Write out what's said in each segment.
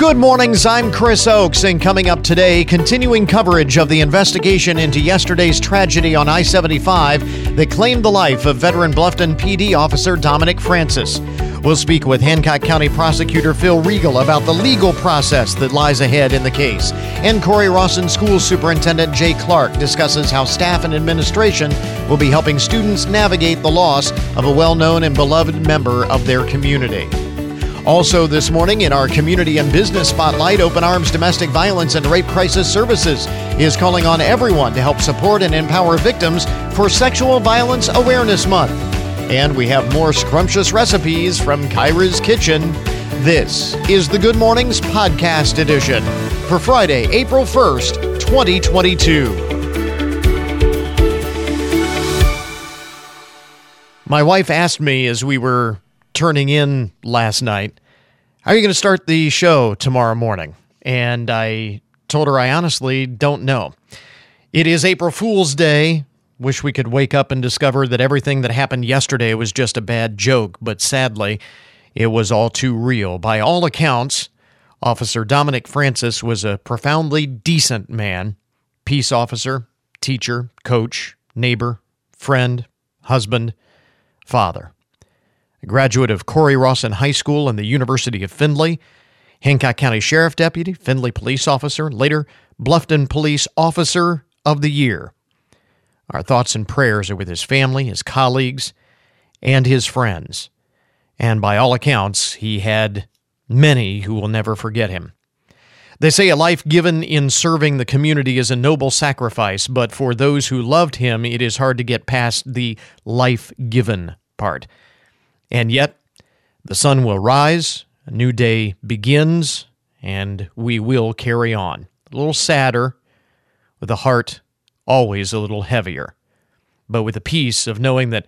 Good mornings, I'm Chris Oakes, and coming up today, continuing coverage of the investigation into yesterday's tragedy on I 75 that claimed the life of veteran Bluffton PD officer Dominic Francis. We'll speak with Hancock County Prosecutor Phil Riegle about the legal process that lies ahead in the case. And Cory-Rawson School Superintendent Jay Clark discusses how staff and administration will be helping students navigate the loss of a well known and beloved member of their community. Also, this morning in our community and business spotlight, Open Arms Domestic Violence and Rape Crisis Services is calling on everyone to help support and empower victims for Sexual Violence Awareness Month. And we have more scrumptious recipes from Kyra's Kitchen. This is the Good Mornings Podcast Edition for Friday, April 1st, 2022. My wife asked me as we were turning in last night, How are you going to start the show tomorrow morning? And I told her I honestly don't know. It is April Fool's Day. Wish we could wake up and discover that everything that happened yesterday was just a bad joke, but sadly, it was all too real. By all accounts, Officer Dominic Francis was a profoundly decent man, peace officer, teacher, coach, neighbor, friend, husband, father a graduate of Cory-Rawson High School and the University of Findlay, Hancock County Sheriff Deputy, Findlay Police Officer, later Bluffton Police Officer of the Year. Our thoughts and prayers are with his family, his colleagues, and his friends. And by all accounts, he had many who will never forget him. They say a life given in serving the community is a noble sacrifice, but for those who loved him, it is hard to get past the life given part. And yet, the sun will rise, a new day begins, and we will carry on. A little sadder, with a heart always a little heavier, but with the peace of knowing that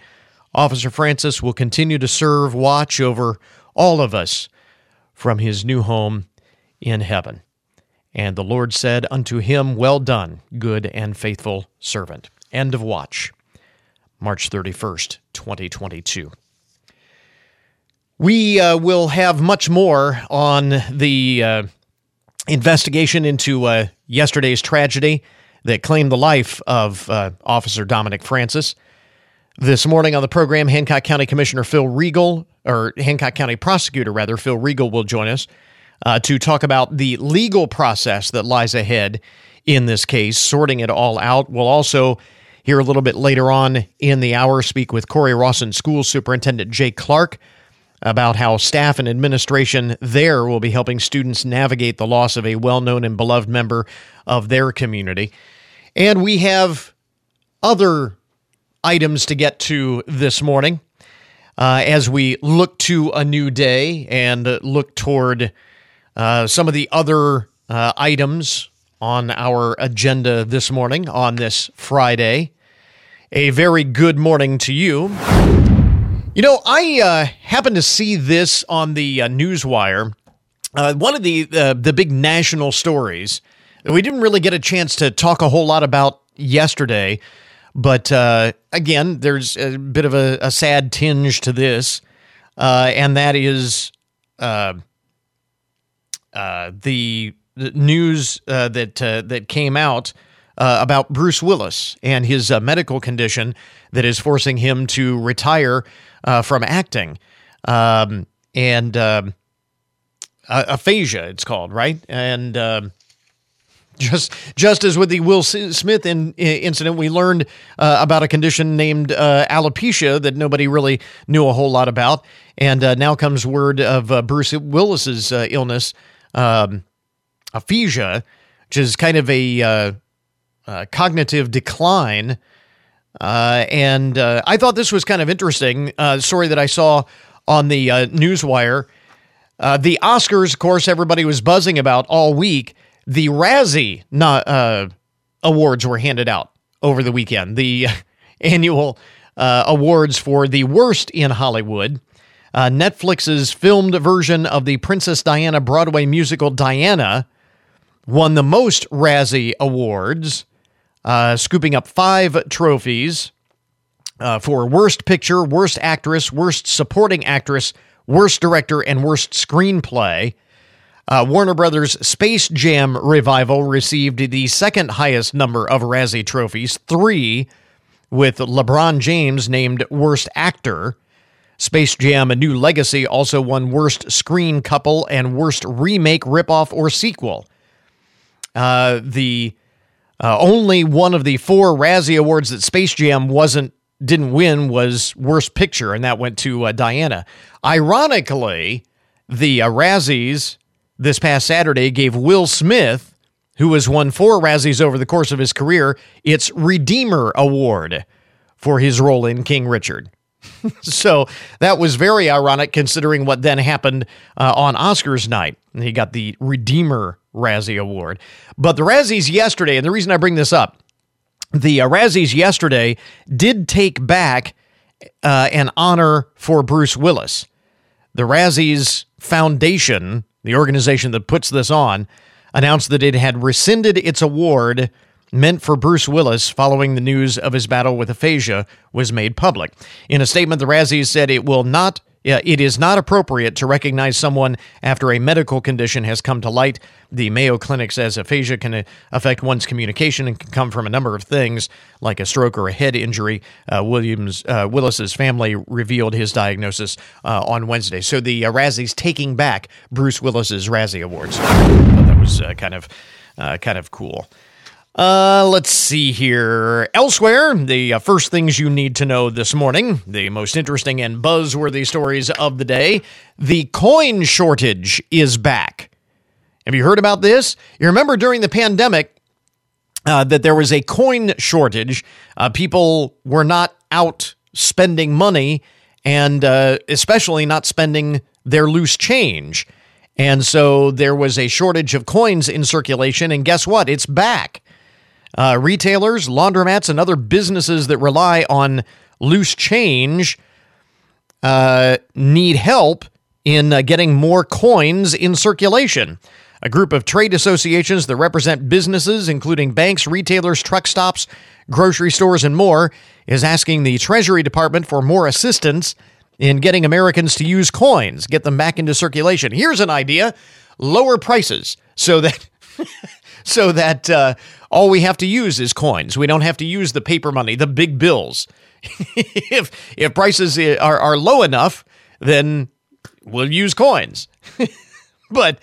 Officer Francis will continue to serve watch over all of us from his new home in heaven. And the Lord said unto him, Well done, good and faithful servant. End of watch. March 31st, 2022. We uh, will have much more on the uh, investigation into uh, yesterday's tragedy that claimed the life of uh, Officer Dominic Francis. This morning on the program, Hancock County Commissioner Phil Riegle, or Hancock County Prosecutor, rather, Phil Riegle will join us uh, to talk about the legal process that lies ahead in this case, sorting it all out. We'll also hear a little bit later on in the hour speak with Cory-Rawson School Superintendent Jay Clark about how staff and administration there will be helping students navigate the loss of a well known and beloved member of their community. And we have other items to get to this morning uh, as we look to a new day and look toward uh, some of the other uh, items on our agenda this morning on this Friday. A very good morning to you. You know, I uh, happened to see this on the uh, Newswire. Uh, one of the uh, the big national stories that we didn't really get a chance to talk a whole lot about yesterday, but uh, again, there's a bit of a, a sad tinge to this, uh, and that is the, the news that that came out about Bruce Willis and his medical condition that is forcing him to retire uh, from acting. Um, and um, aphasia, it's called, right? And um, just just as with the Will Smith in, incident, we learned uh, about a condition named uh, alopecia that nobody really knew a whole lot about. And uh, now comes word of uh, Bruce Willis's uh, illness, um, aphasia, which is kind of a uh, cognitive decline uh, and uh, I thought this was kind of interesting. Uh, story that I saw on the uh, Newswire. Uh, the Oscars, of course, everybody was buzzing about all week. The Razzie not, uh, awards were handed out over the weekend. The annual awards for the worst in Hollywood. Netflix's filmed version of the Princess Diana Broadway musical Diana won the most Razzie awards uh, scooping up five trophies uh, for Worst Picture, Worst Actress, Worst Supporting Actress, Worst Director, and Worst Screenplay. Uh, Warner Brothers' Space Jam revival received the second highest number of Razzie trophies, three, with LeBron James named Worst Actor. Space Jam A New Legacy also won Worst Screen Couple and Worst Remake, Ripoff, or Sequel. Uh, the uh, only one of the four Razzie Awards that Space Jam wasn't didn't win was Worst Picture, and that went to uh, Diana. Ironically, the uh, Razzies this past Saturday gave Will Smith, who has won four Razzies over the course of his career, its Redeemer Award for his role in King Richard. so that was very ironic considering what then happened uh, on Oscars night. He got the Redeemer Razzie Award. But the Razzies yesterday, and the reason I bring this up, the uh, Razzies yesterday did take back uh, an honor for Bruce Willis. The Razzies Foundation, the organization that puts this on, announced that it had rescinded its award meant for Bruce Willis following the news of his battle with aphasia was made public. In a statement, the Razzies said it will not it is not appropriate to recognize someone after a medical condition has come to light. The Mayo Clinic says aphasia can affect one's communication and can come from a number of things, like a stroke or a head injury. Uh, Williams uh, Willis's family revealed his diagnosis uh, on Wednesday. So the uh, Razzies taking back Bruce Willis's Razzie Awards. that was uh, kind of uh, kind of cool. Uh, let's see here. Elsewhere, the uh, first things you need to know this morning, the most interesting and buzzworthy stories of the day. The coin shortage is back. Have you heard about this? You remember during the pandemic uh, that there was a coin shortage. Uh, people were not out spending money and uh, especially not spending their loose change. And so there was a shortage of coins in circulation. And guess what? It's back. Uh, retailers, laundromats, and other businesses that rely on loose change uh, need help in uh, getting more coins in circulation. A group of trade associations that represent businesses, including banks, retailers, truck stops, grocery stores, and more, is asking the Treasury Department for more assistance in getting Americans to use coins, get them back into circulation. Here's an idea lower prices so that. so that uh, all we have to use is coins. We don't have to use the paper money, the big bills. if if prices are, are low enough, then we'll use coins. but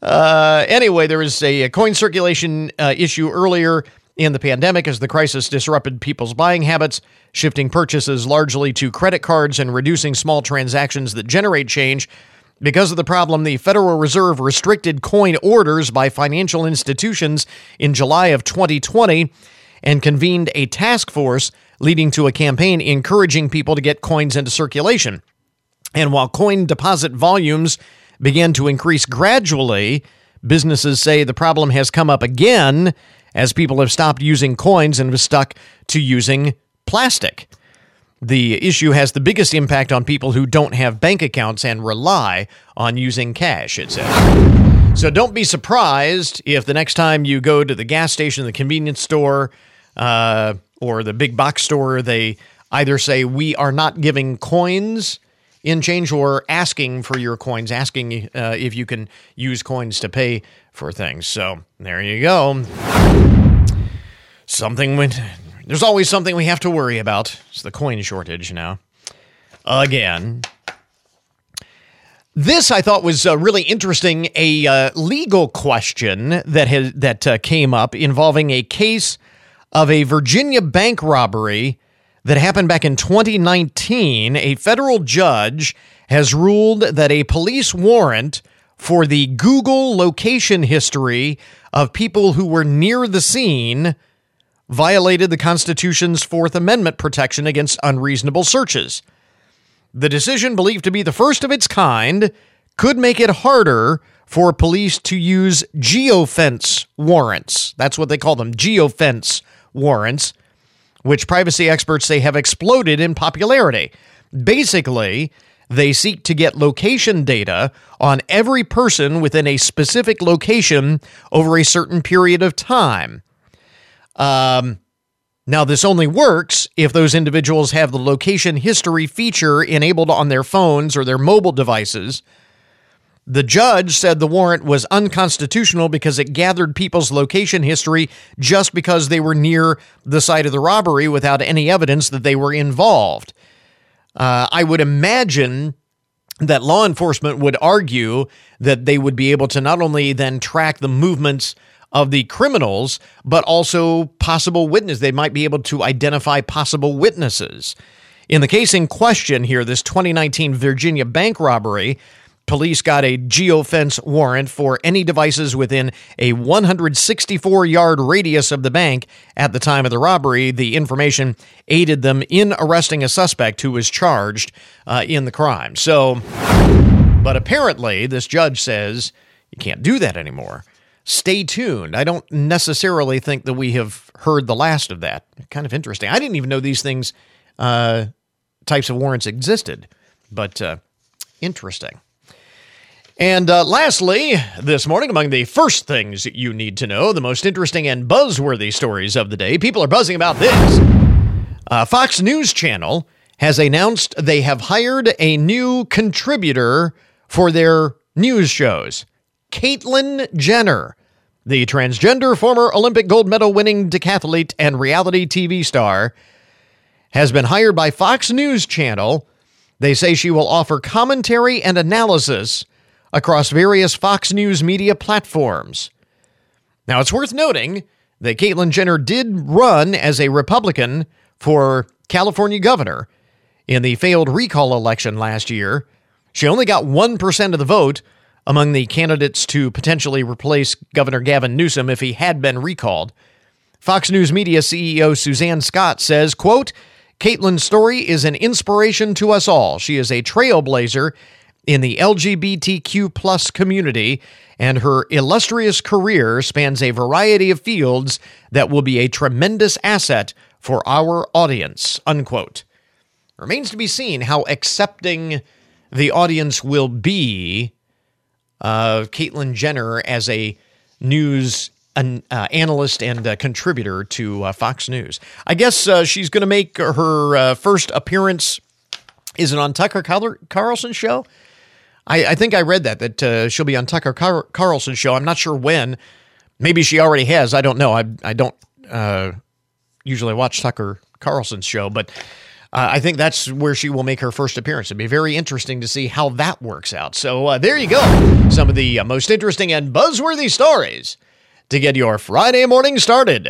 uh, anyway, there was a, coin circulation uh, issue earlier in the pandemic as the crisis disrupted people's buying habits, shifting purchases largely to credit cards and reducing small transactions that generate change. Because of the problem, the Federal Reserve restricted coin orders by financial institutions in July of 2020 and convened a task force leading to a campaign encouraging people to get coins into circulation. And while coin deposit volumes began to increase gradually, businesses say the problem has come up again as people have stopped using coins and have stuck to using plastic. The issue has the biggest impact on people who don't have bank accounts and rely on using cash, it says. So don't be surprised if the next time you go to the gas station, the convenience store, uh, or the big box store, they either say, We are not giving coins in change or asking for your coins, asking uh, if you can use coins to pay for things. So there you go. Something went there's always something we have to worry about. It's the coin shortage now. Again. This I thought was uh, really interesting. A uh, legal question that has, that uh, came up involving a case of a Virginia bank robbery that happened back in 2019. A federal judge has ruled that a police warrant for the Google location history of people who were near the scene violated the Constitution's Fourth Amendment protection against unreasonable searches. The decision, believed to be the first of its kind, could make it harder for police to use geofence warrants. That's what they call them geofence warrants, which privacy experts say have exploded in popularity. Basically, they seek to get location data on every person within a specific location over a certain period of time. Um, now, this only works if those individuals have the location history feature enabled on their phones or their mobile devices. The judge said the warrant was unconstitutional because it gathered people's location history just because they were near the site of the robbery without any evidence that they were involved. Uh, I would imagine that law enforcement would argue that they would be able to not only then track the movements of the criminals, but also possible witness. They might be able to identify possible witnesses. In the case in question here, this 2019 Virginia bank robbery, police got a geofence warrant for any devices within a 164 yard radius of the bank at the time of the robbery. The information aided them in arresting a suspect who was charged uh, in the crime. So, but apparently, this judge says you can't do that anymore. Stay tuned. I don't necessarily think that we have heard the last of that. Kind of interesting. I didn't even know these things, uh, types of warrants existed, but uh, interesting. And uh, lastly, this morning, among the first things you need to know, the most interesting and buzzworthy stories of the day, people are buzzing about this. Uh, Fox News Channel has announced they have hired a new contributor for their news shows. Caitlyn Jenner, the transgender former Olympic gold medal winning decathlete and reality TV star, has been hired by Fox News Channel. They say she will offer commentary and analysis across various Fox News media platforms. Now, it's worth noting that Caitlyn Jenner did run as a Republican for California governor in the failed recall election last year. She only got 1% of the vote among the candidates to potentially replace Governor Gavin Newsom if he had been recalled. Fox News Media CEO Suzanne Scott says, quote, Caitlyn's story is an inspiration to us all. She is a trailblazer in the LGBTQ plus community, and her illustrious career spans a variety of fields that will be a tremendous asset for our audience. Unquote. Remains to be seen how accepting the audience will be uh, Caitlyn Jenner as a news an uh, analyst and uh, contributor to uh, Fox News. I guess uh, she's going to make her uh, first appearance. Is it on Tucker Carlson's show? I, I think I read that that uh, she'll be on Tucker Car- Carlson's show. I'm not sure when. Maybe she already has. I don't know. I I don't usually watch Tucker Carlson's show, but uh, I think that's where she will make her first appearance. It'd be very interesting to see how that works out. So uh, there you go. Some of the uh, most interesting and buzzworthy stories to get your Friday morning started.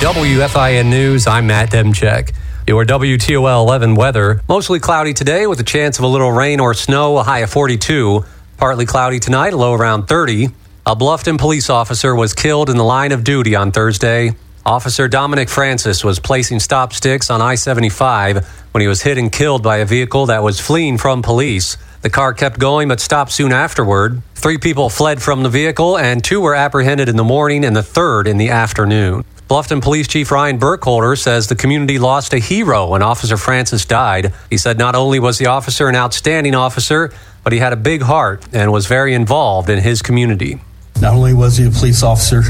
WFIN News. I'm Matt Demchek. Your WTOL 11 weather. Mostly cloudy today with a chance of a little rain or snow, a high of 42. Partly cloudy tonight, low around 30. A Bluffton police officer was killed in the line of duty on Thursday. Officer Dominic Francis was placing stop sticks on I 75 when he was hit and killed by a vehicle that was fleeing from police. The car kept going but stopped soon afterward. Three people fled from the vehicle and two were apprehended in the morning and the third in the afternoon. Bluffton Police Chief Ryan Burkholder says the community lost a hero when Officer Francis died. He said not only was the officer an outstanding officer, but he had a big heart and was very involved in his community. Not only was he a police officer,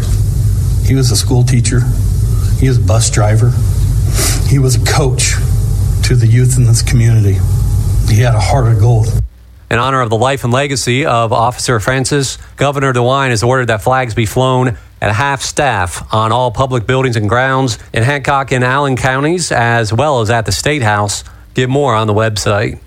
he was a school teacher, he was a bus driver, he was a coach to the youth in this community. He had a heart of gold. In honor of the life and legacy of Officer Francis, Governor DeWine has ordered that flags be flown at half staff on all public buildings and grounds in Hancock and Allen counties, as well as at the State House. Get more on the website.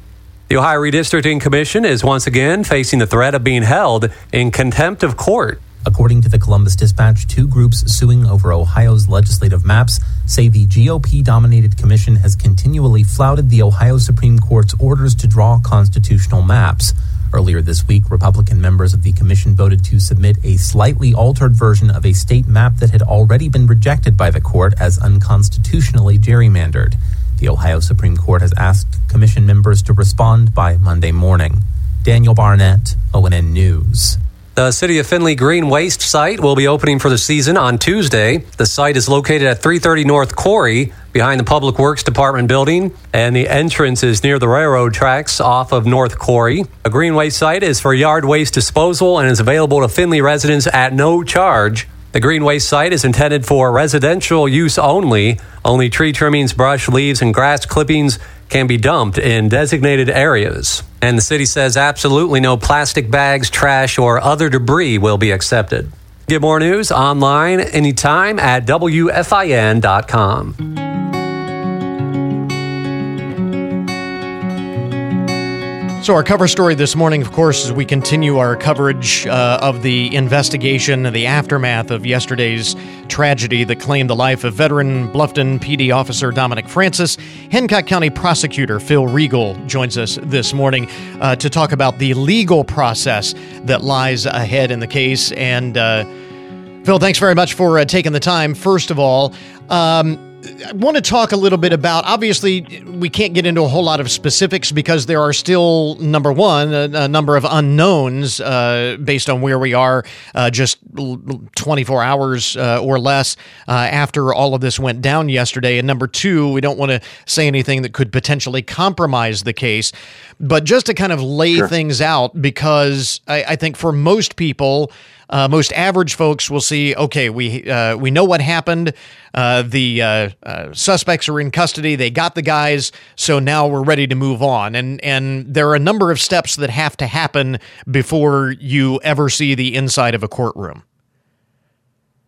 The Ohio Redistricting Commission is once again facing the threat of being held in contempt of court. According to the Columbus Dispatch, two groups suing over Ohio's legislative maps say the GOP dominated commission has continually flouted the Ohio Supreme Court's orders to draw constitutional maps. Earlier this week, Republican members of the commission voted to submit a slightly altered version of a state map that had already been rejected by the court as unconstitutionally gerrymandered. The Ohio Supreme Court has asked commission members to respond by Monday morning. Daniel Barnett, ONN News. The City of Findlay Green Waste site will be opening for the season on Tuesday. The site is located at 330 North Corey, behind the Public Works Department building, and the entrance is near the railroad tracks off of North Corey. A green waste site is for yard waste disposal and is available to Findlay residents at no charge. The green waste site is intended for residential use only. Only tree trimmings, brush, leaves, and grass clippings can be dumped in designated areas. And the city says absolutely no plastic bags, trash, or other debris will be accepted. Get more news online anytime at WFIN.com. So, our cover story this morning, of course, as we continue our coverage uh, of the investigation and the aftermath of yesterday's tragedy that claimed the life of veteran Bluffton PD officer Dominic Francis, Hancock County prosecutor Phil Riegle joins us this morning uh, to talk about the legal process that lies ahead in the case. And, uh, Phil, thanks very much for uh, taking the time. First of all, um, I want to talk a little bit about. Obviously, we can't get into a whole lot of specifics because there are still, number one, a, a number of unknowns uh, based on where we are uh, just 24 hours uh, or less uh, after all of this went down yesterday. And number two, we don't want to say anything that could potentially compromise the case. But just to kind of lay sure. things out, because I, I think for most people, uh, most average folks will see, okay, we uh, we know what happened. Uh, the uh, uh, suspects are in custody. They got the guys, so now we're ready to move on. And and there are a number of steps that have to happen before you ever see the inside of a courtroom.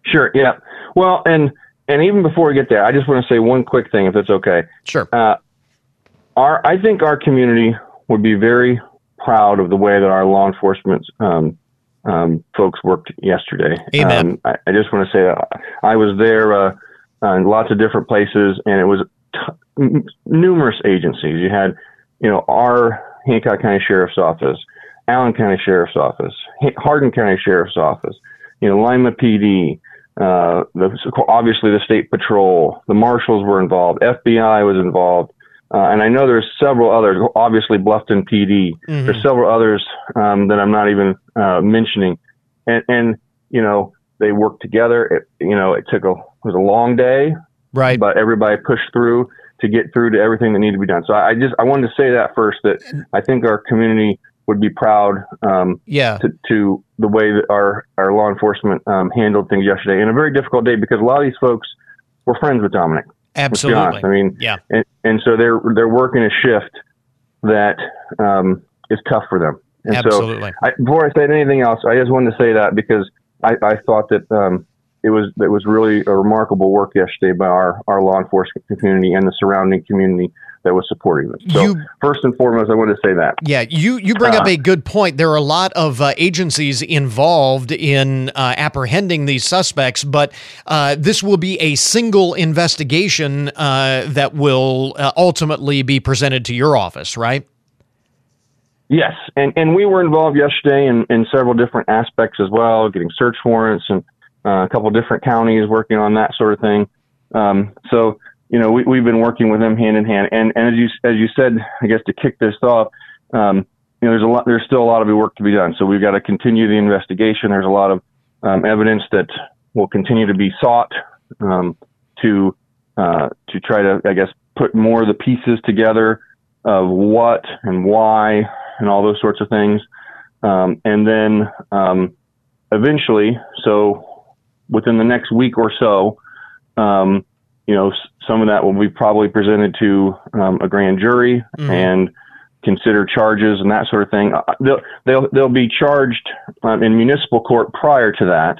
Sure. Yeah. Well, and and even before we get there, I just want to say one quick thing, if it's okay. Sure. Uh, our I think our community would be very proud of the way that our law enforcement um, um, folks worked yesterday. Amen. Um, I, I, just want to say uh, I was there uh, in lots of different places, and it was t- numerous agencies. You had, you know, our Hancock County Sheriff's Office, Allen County Sheriff's Office, Hardin County Sheriff's Office, you know, Lima PD. Uh, the, obviously the state patrol, the marshals were involved, FBI was involved, uh, and I know there's several others. Obviously, Bluffton PD. Mm-hmm. There's several others um, that I'm not even uh, mentioning. And, and you know, they worked together. It, you know, it took a it was a long day, right? But everybody pushed through to get through to everything that needed to be done. So I just I wanted to say that first that I think our community would be proud um, yeah. to, to the way that our, our law enforcement um, handled things yesterday in a very difficult day because a lot of these folks were friends with Dominic. Absolutely. I mean, yeah. And, and so they're they're working a shift that um, is tough for them. And Absolutely. so, I, before I said anything else, I just wanted to say that because I, I thought that um, it was it was really a remarkable work yesterday by our, our law enforcement community and the surrounding community that was supporting them. So you, first and foremost, I want to say that. Yeah, you you bring uh, up a good point. There are a lot of uh, agencies involved in uh, apprehending these suspects, but uh, this will be a single investigation uh, that will uh, ultimately be presented to your office, right? Yes, and and we were involved yesterday in, in several different aspects as well, getting search warrants and a couple different counties working on that sort of thing. Um, so you know, we, we've been working with them hand in hand. And, and as you, as you said, I guess to kick this off, um, you know, there's a lot, there's still a lot of work to be done. So we've got to continue the investigation. There's a lot of um, evidence that will continue to be sought um, to uh, to try to, I guess, put more of the pieces together of what and why and all those sorts of things. Um, and then um, eventually, so within the next week or so, um, you know, some of that will be probably presented to um, a grand jury mm-hmm. and consider charges and that sort of thing. Uh, they'll they'll, they'll be charged um, in municipal court prior to that,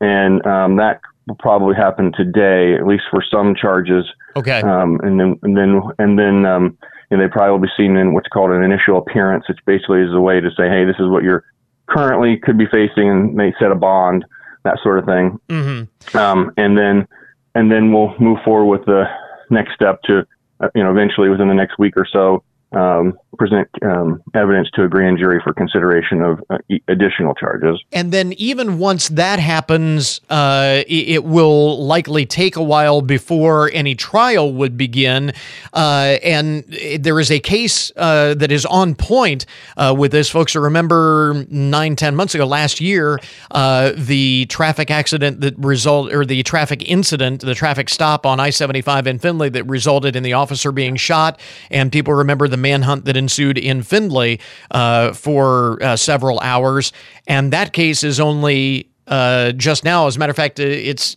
and um, that will probably happen today, at least for some charges. Okay. Um, and then and then and then um, and they probably will be seen in what's called an initial appearance, which basically is a way to say, hey, this is what you're currently could be facing, and they set a bond, that sort of thing. Mm-hmm. Um, and then and then we'll move forward with the next step to, uh, you know, eventually within the next week or so, um, present um, evidence to a grand jury for consideration of uh, additional charges. And then, even once that happens, uh, it, will likely take a while before any trial would begin. Uh, and there is a case uh, that is on point uh, with this, folks. remember nine, ten months ago, last year, the traffic accident that result or the traffic incident, the traffic stop on I seventy five in Findlay that resulted in the officer being shot, and people remember the manhunt that ensued in Findlay uh, for uh, several hours. And that case is only uh, just now. As a matter of fact, uh, it's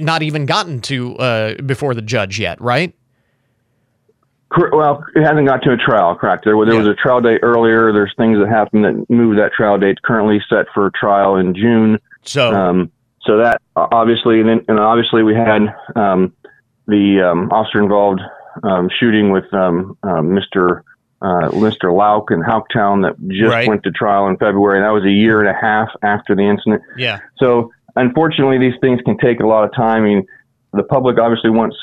not even gotten to uh, before the judge yet, right? Well, it hasn't got to a trial, correct? There, there yeah. was a trial date earlier. There's things that happened that moved that trial date. Currently set for trial in June. So, um, so that obviously, and, then, and obviously, we had um, the um, officer involved um, shooting with um, Mr. Uh, Mr. Lauk in Houcktown that just right. went to trial in February. That was a year and a half after the incident. Yeah. So, unfortunately, these things can take a lot of time. I mean, the public obviously wants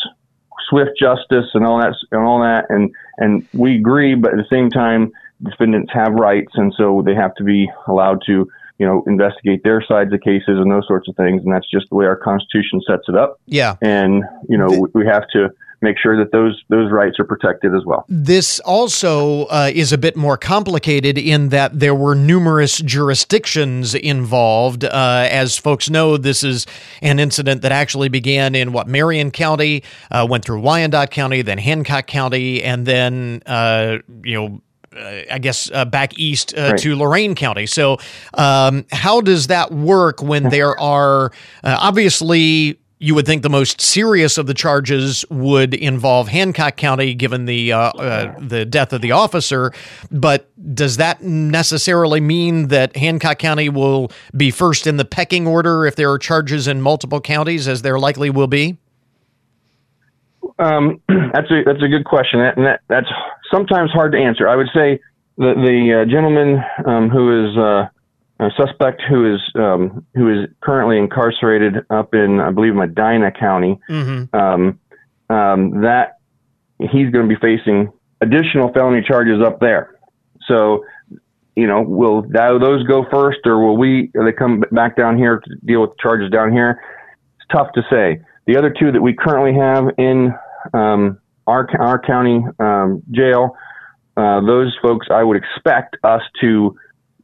swift justice and all that and all that and and we agree but at the same time defendants have rights and so they have to be allowed to you know investigate their sides of cases and those sorts of things and that's just the way our constitution sets it up yeah and you know the, we have to make sure that those those rights are protected as well. This also uh, is a bit more complicated in that there were numerous jurisdictions involved. Uh, as folks know, this is an incident that actually began in what Marion County, uh, went through Wyandot County, then Hancock County, and then uh, you know. Uh, I guess uh, back east right. to Lorain County. So, um, how does that work when there are obviously you would think the most serious of the charges would involve Hancock County, given the uh, uh, the death of the officer. But does that necessarily mean that Hancock County will be first in the pecking order if there are charges in multiple counties, as there likely will be? Um, that's a that's a good question, and that, that's sometimes hard to answer. I would say the the uh, gentleman um, who is uh, a suspect who is um, who is currently incarcerated up in I believe Medina County. Mm-hmm. Um, um, that he's going to be facing additional felony charges up there. So, you know, will those go first, or will we? They come back down here to deal with the charges down here? It's tough to say. The other two that we currently have in um, our our county um, jail, uh, those folks, I would expect us to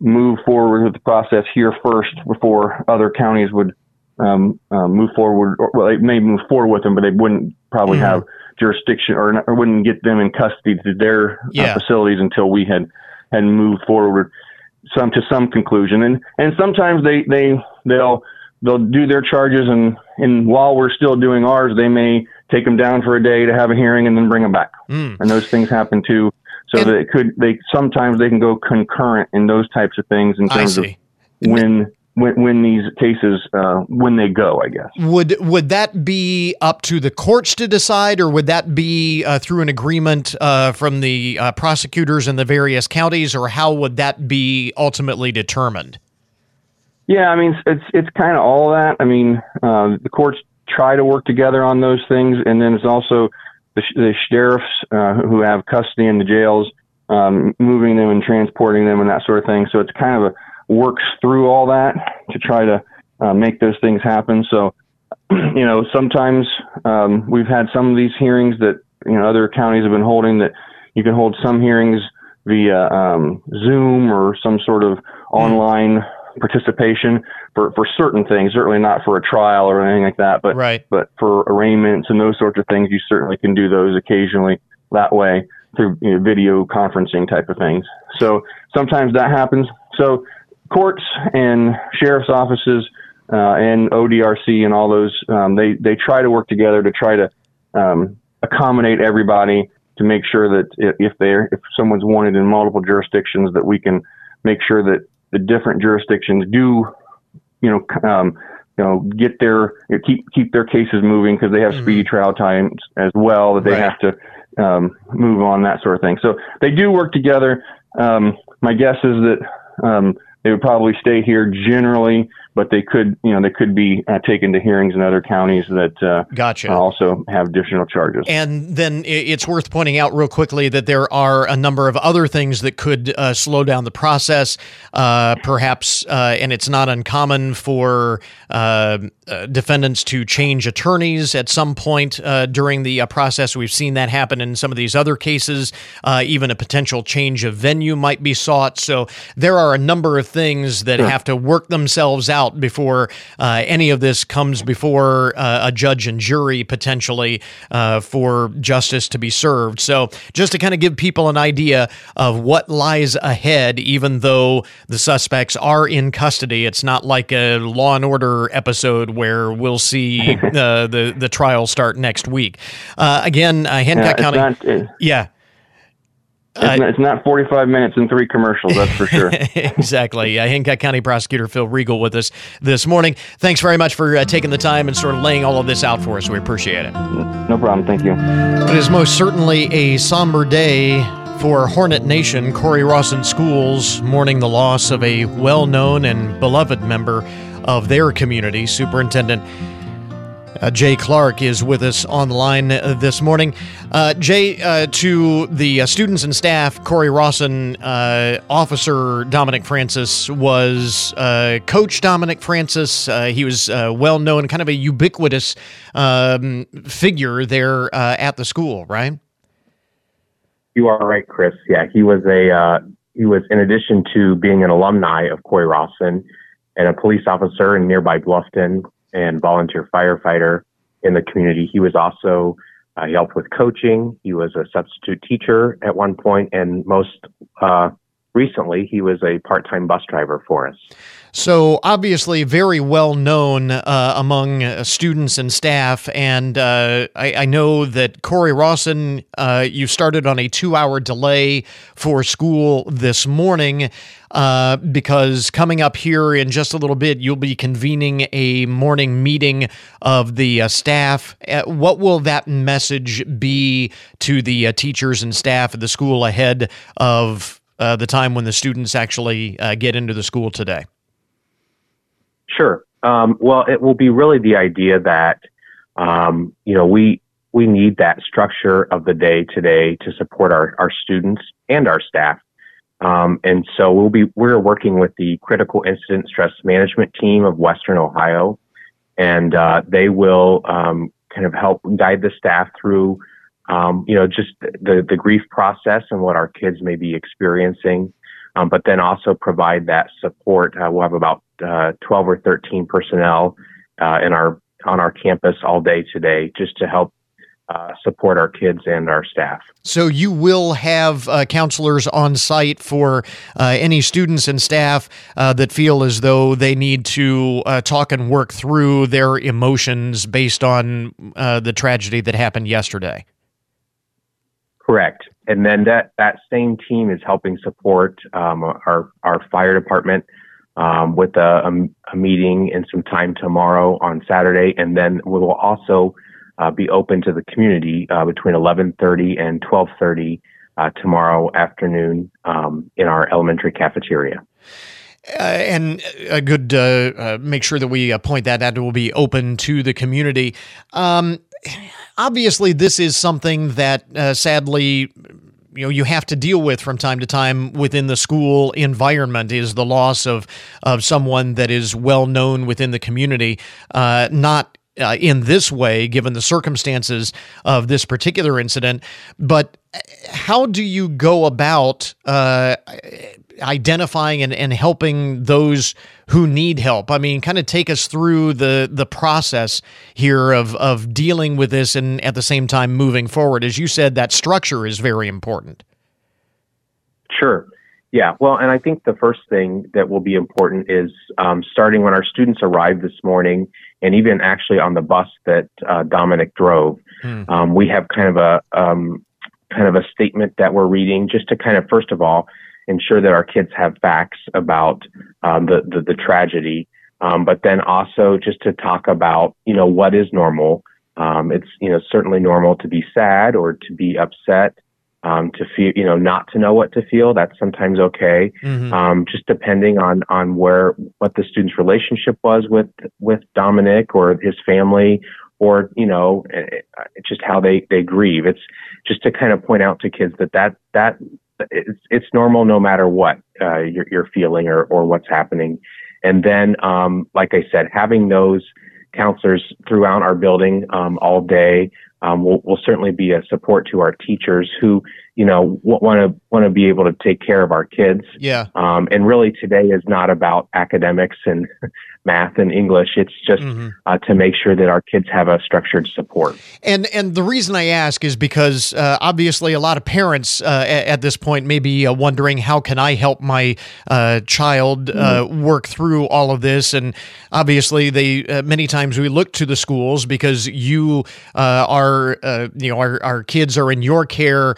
move forward with the process here first before other counties would um, uh, move forward. Or, well, they may move forward with them, but they wouldn't probably mm-hmm. have jurisdiction or, or, wouldn't get them in custody to their uh, yeah. uh, facilities until we had had moved forward some to some conclusion. And and sometimes they they they'll they'll do their charges and and while we're still doing ours, they may take them down for a day to have a hearing and then bring them back. Mm. And those things happen too so and, that it could they sometimes they can go concurrent in those types of things in terms of when when, when these cases uh, when they go, I guess. Would would that be up to the courts to decide, or would that be uh, through an agreement uh, from the uh, prosecutors in the various counties, or how would that be ultimately determined? Yeah, I mean it's it's kind of all of that. I mean uh, the courts try to work together on those things, and then it's also the, the sheriffs uh, who have custody in the jails, um, moving them and transporting them and that sort of thing. So it's kind of a works through all that to try to uh, make those things happen. So, you know, sometimes um, we've had some of these hearings that you know other counties have been holding that you can hold some hearings via um, Zoom or some sort of online participation for, for certain things, certainly not for a trial or anything like that, but, right. but for arraignments and those sorts of things, you certainly can do those occasionally that way through you know, video conferencing type of things. So sometimes that happens. So courts and sheriff's offices uh, and ODRC and all those, um, they, they try to work together to try to um, accommodate everybody to make sure that if they're if someone's wanted in multiple jurisdictions that we can make sure that the different jurisdictions do, you know, um, you know, get their you know, keep keep their cases moving because they have mm-hmm. speedy trial times as well that they right. have to um, move on that sort of thing. So they do work together. Um, my guess is that um, they would probably stay here generally but they could, you know, they could be uh, taken to hearings in other counties that uh, gotcha. also have additional charges. And then it's worth pointing out real quickly that there are a number of other things that could uh, slow down the process, uh, perhaps, uh, and it's not uncommon for uh, defendants to change attorneys at some point during the process. We've seen that happen in some of these other cases. even a potential change of venue might be sought. So there are a number of things that sure. have to work themselves out out before uh, any of this comes before uh, a judge and jury potentially uh, for justice to be served. So, just to kind of give people an idea of what lies ahead, even though the suspects are in custody, it's not like a Law and Order episode where we'll see uh, the the trial start next week. Uh, again, Hancock County, not, yeah. It's, uh, it's, not 45 minutes and three commercials, that's for sure. exactly. Uh, Hancock County Prosecutor Phil Riegle with us this morning. Thanks very much for uh, taking the time and sort of laying all of this out for us. We appreciate it. No problem. Thank you. It is most certainly a somber day for Hornet Nation. Cory-Rawson Schools mourning the loss of a well known and beloved member of their community, Superintendent uh, Jay Clark is with us on the line uh, this morning. Uh, Jay, uh, to the uh, students and staff, Cory-Rawson, uh, Officer Dominic Francis was Coach Dominic Francis. he was well known, kind of a ubiquitous um, figure there at the school, right? You are right, Chris. Yeah, he was a he was in addition to being an alumni of Cory-Rawson and a police officer in nearby Bluffton and volunteer firefighter in the community. He was also uh, he helped with coaching. He was a substitute teacher at one point, and most uh, recently, he was a part-time bus driver for us. So obviously, very well known uh, among uh, students and staff. And uh, I, I, know that Cory-Rawson, uh, you started on a two-hour delay for school this morning uh, because coming up here in just a little bit, you'll be convening a morning meeting of the uh, staff. what will that message be to the teachers and staff of the school ahead of the time when the students actually get into the school today? Sure. Um, well, it will be really the idea that um, you know we we need that structure of the day today to support our our students and our staff. Um, and so we'll be we're working with the critical incident stress management team of Western Ohio, and uh, they will um, kind of help guide the staff through um, you know just the the grief process and what our kids may be experiencing um, but then also provide that support. Uh, we'll have about uh, 12 or 13 personnel uh, in our on our campus all day today, just to help uh, support our kids and our staff. So you will have uh, counselors on site for uh, any students and staff uh, that feel as though they need to uh, talk and work through their emotions based on the tragedy that happened yesterday. Correct and then that that same team is helping support um, our our fire department um, with a, a, a, meeting and some time tomorrow on Saturday, and then we will also uh, be open to the community uh, between 11:30 and 12:30 uh, tomorrow afternoon um, in our elementary cafeteria. Uh, and a good uh, uh, make sure that we point that out. It will be open to the community. Um, obviously, this is something that uh, sadly you know you have to deal with from time to time within the school environment is the loss of of someone that is well known within the community, uh, not. Uh, in this way, given the circumstances of this particular incident, but how do you go about uh, identifying and, and helping those who need help. I mean, kind of take us through the the process here of of dealing with this and at the same time moving forward. As you said, that structure is very important. Sure. Yeah. Well, and I think the first thing that will be important is um, starting when our students arrived this morning, and even actually on the bus that uh, Dominic drove. Hmm. Um, we have kind of a um, kind of a statement that we're reading just to kind of first of all ensure that our kids have facts about um, the, the, the tragedy, um, but then also just to talk about you know what is normal. Um, it's you know certainly normal to be sad or to be upset, um, to feel you know not to know what to feel. That's sometimes okay. Mm-hmm. Um, just depending on on where what the student's relationship was with with Dominic or his family or you know just how they they grieve it's just to kind of point out to kids that that that it's, it's normal no matter what uh, you're, you're, feeling or, or what's happening. And then, um, like I said, having those counselors throughout our building um, all day um, we'll, we'll certainly be a support to our teachers who, you know, want to want to be able to take care of our kids. Yeah. Um, and really, today is not about academics and math and English. It's just mm-hmm. uh, to make sure that our kids have a structured support. And and the reason I ask is because uh, obviously a lot of parents uh, at, at, this point may be uh, wondering how can I help my uh, child uh, mm-hmm. work through all of this, and obviously they many times we look to the schools because you are you know our, our kids are in your care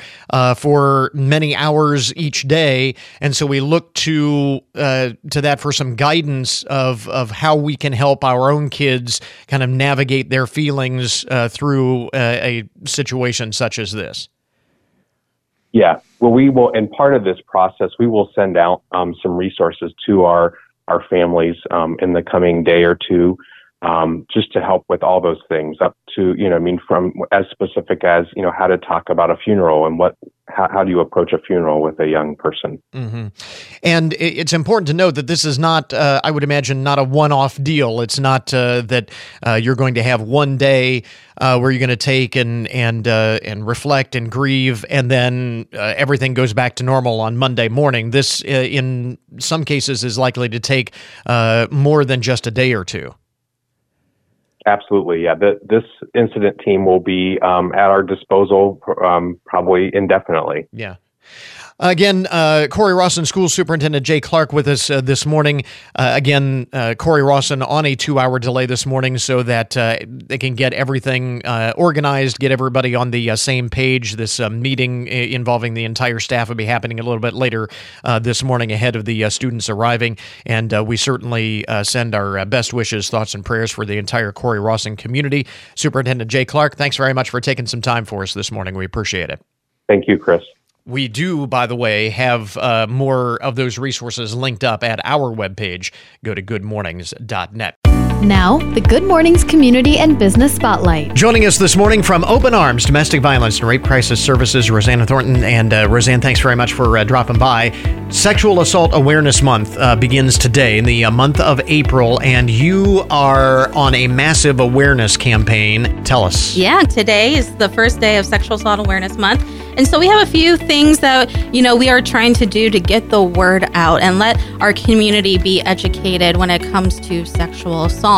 for many hours each day, and so we look to to that for some guidance of of how we can help our own kids kind of navigate their feelings uh, through a, a situation such as this? Yeah, well, we will, and part of this process, we will send out um, some resources to our our families um, in the coming day or two, um, just to help with all those things. Up to you know, I mean, from as specific as you know how to talk about a funeral and what how, how do you approach a funeral with a young person? Mm-hmm. And it's important to note that this is not, uh, I would imagine, not a one-off deal. It's not uh, that uh, you're going to have one day uh, where you're going to take and and uh, and reflect and grieve, and then uh, everything goes back to normal on Monday morning. This, in some cases, is likely to take more than just a day or two. Absolutely, yeah. The, this incident team will be um, at our disposal um, probably indefinitely. Yeah. Again, uh, Cory-Rawson, School Superintendent Jay Clark, with us uh, this morning. Uh, again, uh, Cory-Rawson on a two hour delay this morning so that uh, they can get everything uh, organized, get everybody on the same page. This meeting involving the entire staff will be happening a little bit later this morning ahead of the students arriving. And we certainly send our best wishes, thoughts, and prayers for the entire Cory-Rawson community. Superintendent Jay Clark, thanks very much for taking some time for us this morning. We appreciate it. Thank you, Chris. We do, by the way, have uh, more of those resources linked up at our webpage. Go to goodmornings.net. Now, the Good Mornings Community and Business Spotlight. Joining us this morning from Open Arms Domestic Violence and Rape Crisis Services, Rosanna Thornton. And uh, Roseanne, thanks very much for uh, dropping by. Sexual Assault Awareness Month uh, begins today in the uh, month of April, and you are on a massive awareness campaign. Tell us. Yeah, today is the first day of Sexual Assault Awareness Month. And so we have a few things that, you know, we are trying to do to get the word out and let our community be educated when it comes to sexual assault.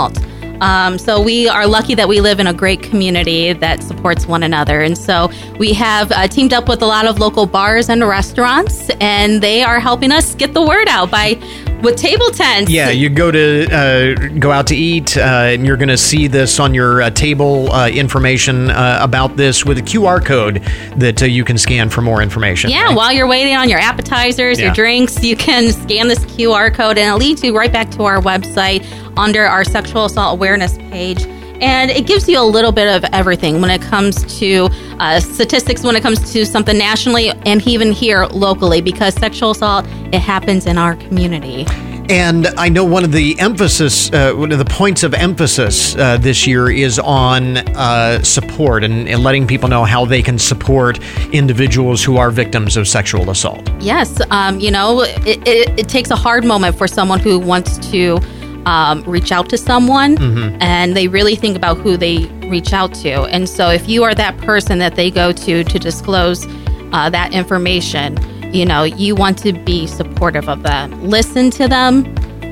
Um, so we are lucky that we live in a great community that supports one another. And so we have uh, teamed up with a lot of local bars and restaurants, and they are helping us get the word out by with table tents. Yeah, you go to uh, go out to eat, uh, and you're going to see this on your uh, table uh, information uh, about this with a QR code that uh, you can scan for more information. Yeah, right? while you're waiting on your appetizers, yeah. your drinks, you can scan this QR code, and it leads you right back to our website under our sexual assault awareness page and it gives you a little bit of everything when it comes to uh, statistics when it comes to something nationally and even here locally because sexual assault it happens in our community and I know one of the emphasis, uh, one of the points of emphasis uh, this year is on uh, support and, and, letting people know how they can support individuals who are victims of sexual assault. Yes, um, you know, it, it, it takes a hard moment for someone who wants to um, reach out to someone mm-hmm. and they really think about who they reach out to. And so if you are that person that they go to to disclose uh, that information, you know, you want to be supportive of them. Listen to them,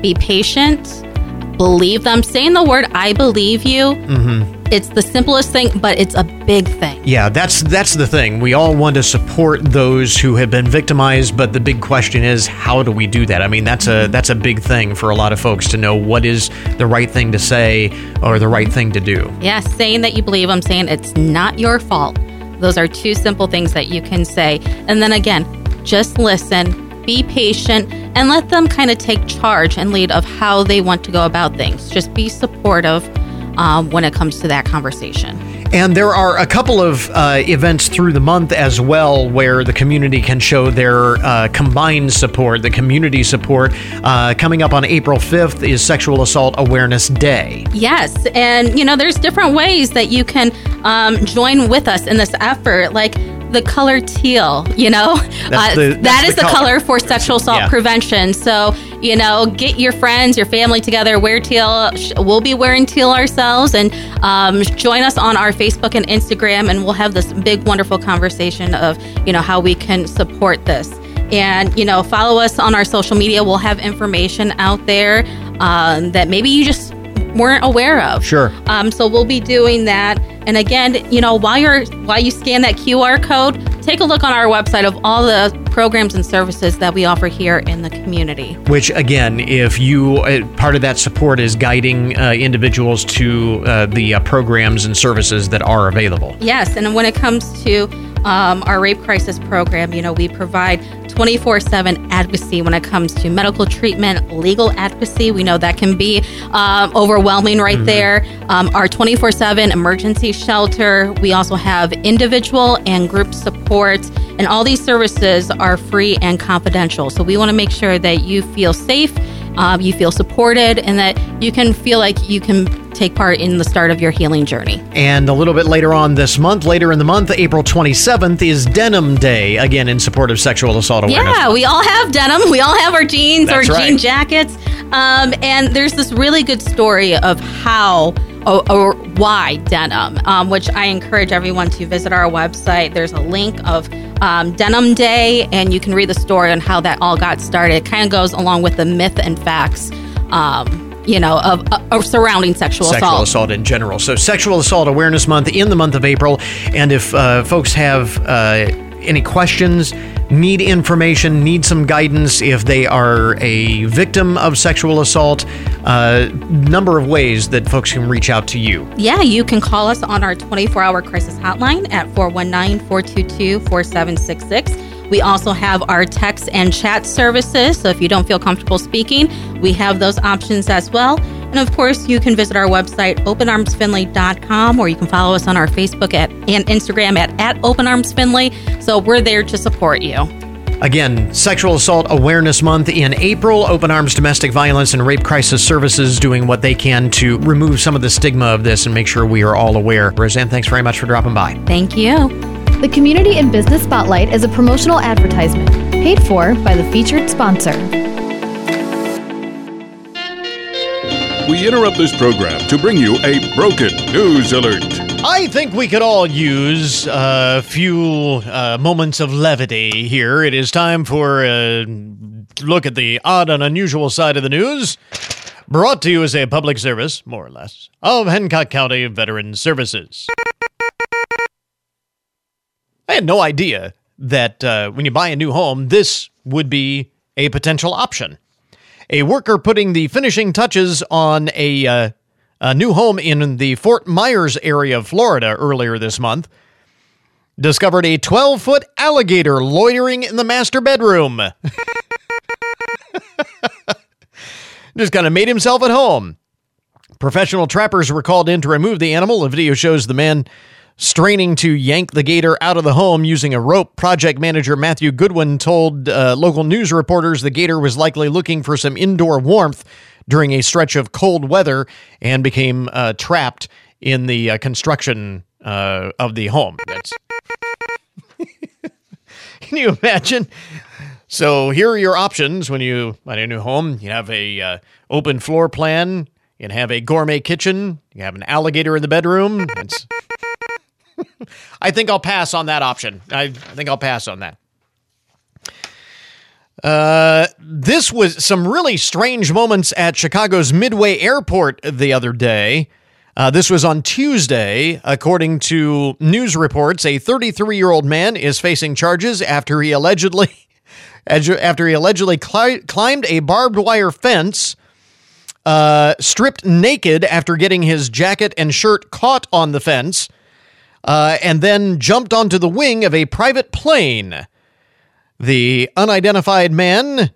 be patient, believe them. Saying the word, I believe you. Mm-hmm it's the simplest thing, but it's a big thing. Yeah, that's that's the thing. We all want to support those who have been victimized, but the big question is how do we do that? I mean, that's a mm-hmm. that's a big thing for a lot of folks to know what is the right thing to say or the right thing to do. Yeah, saying that you believe, I'm saying it's not your fault. Those are two simple things that you can say. And then again, just listen, be patient, and let them kind of take charge and lead of how they want to go about things. Just be supportive um, when it comes to that conversation. And there are a couple of uh, events through the month as well where the community can show their uh, combined support, the community support. Uh, coming up on April 5th is Sexual Assault Awareness Day. Yes. And, you know, there's different ways that you can um, join with us in this effort. Like, the color teal. You know, That's the- uh, that's the the, color. color. for sexual assault Yeah. prevention. So you know, get your friends, your family together. Wear teal. We'll be wearing teal ourselves, and um, join us on our Facebook and Instagram, and we'll have this big, wonderful conversation of you know how we can support this. And you know, follow us on our social media. We'll have information out there um, that maybe you just weren't aware of. Sure. Um, so we'll be doing that. And again, you know, while you're while you scan that QR code, take a look on our website of all the programs and services that we offer here in the community. Which, again, if you uh, part of that support is guiding uh, individuals to uh, the uh, programs and services that are available. Yes, and when it comes to um, our rape crisis program, you know, we provide 24 7 advocacy when it comes to medical treatment, legal advocacy. We know that can be um, overwhelming right there. Um, our 24 7 emergency shelter. We also have individual and group support, and all these services are free and confidential. So we want to make sure that you feel safe. Um, you feel supported and that you can feel like you can take part in the start of your healing journey. And a little bit later on this month, later in the month, April 27th, is Denim Day, again in support of sexual assault awareness. Yeah, we all have denim. We all have our jeans That's or right. jean jackets. Um, and there's this really good story of how or, or why denim, um, which I encourage everyone to visit our website. There's a link of um, Denim Day, and you can read the story on how that all got started. It kind of goes along with the myth and facts, um, you know, of, of surrounding sexual, Sexual assault. assault in general. So, Sexual Assault Awareness Month in the month of April. And if uh, folks have uh, any questions, need information, need some guidance, if they are a victim of sexual assault, uh, number of ways that folks can reach out to you. Yeah, you can call us on our 24 hour crisis hotline at 419 422 4766. We also have our text and chat services. So if you don't feel comfortable speaking, we have those options as well. And of course, you can visit our website, openarmsfindlay.com, or you can follow us on our Facebook at, and Instagram at, at openarmsfindlay. So we're there to support you. Again, Sexual Assault Awareness Month in April. Open Arms Domestic Violence and Rape Crisis Services doing what they can to remove some of the stigma of this and make sure we are all aware. Roseanne, thanks very much for dropping by. Thank you. The Community and Business Spotlight is a promotional advertisement paid for by the featured sponsor. We interrupt this program to bring you a broken news alert. I think we could all use a few uh, moments of levity here. It is time for a look at the odd and unusual side of the news. Brought to you as a public service, more or less, of Hancock County Veteran Services. I had no idea that uh, when you buy a new home, this would be a potential option. A worker putting the finishing touches on a, uh, a new home in the Fort Myers area of Florida earlier this month discovered a 12 foot alligator loitering in the master bedroom. Just kind of made himself at home. Professional trappers were called in to remove the animal. A video shows the man straining to yank the gator out of the home using a rope. Project manager Matthew Goodwin told uh, local news reporters the gator was likely looking for some indoor warmth during a stretch of cold weather and became uh, trapped in the uh, construction uh, of the home. Can you imagine? So here are your options when you buy a new home. You have a uh, open floor plan. You can have a gourmet kitchen. You have an alligator in the bedroom. It's I think I'll pass on that option. I, think I'll pass on that. Uh, this was some really strange moments at Chicago's Midway Airport the other day. Uh, this was on Tuesday. According to news reports, a 33 year old man is facing charges after he allegedly after he allegedly cli- climbed a barbed wire fence, uh, stripped naked after getting his jacket and shirt caught on the fence, uh, and then jumped onto the wing of a private plane. The unidentified man,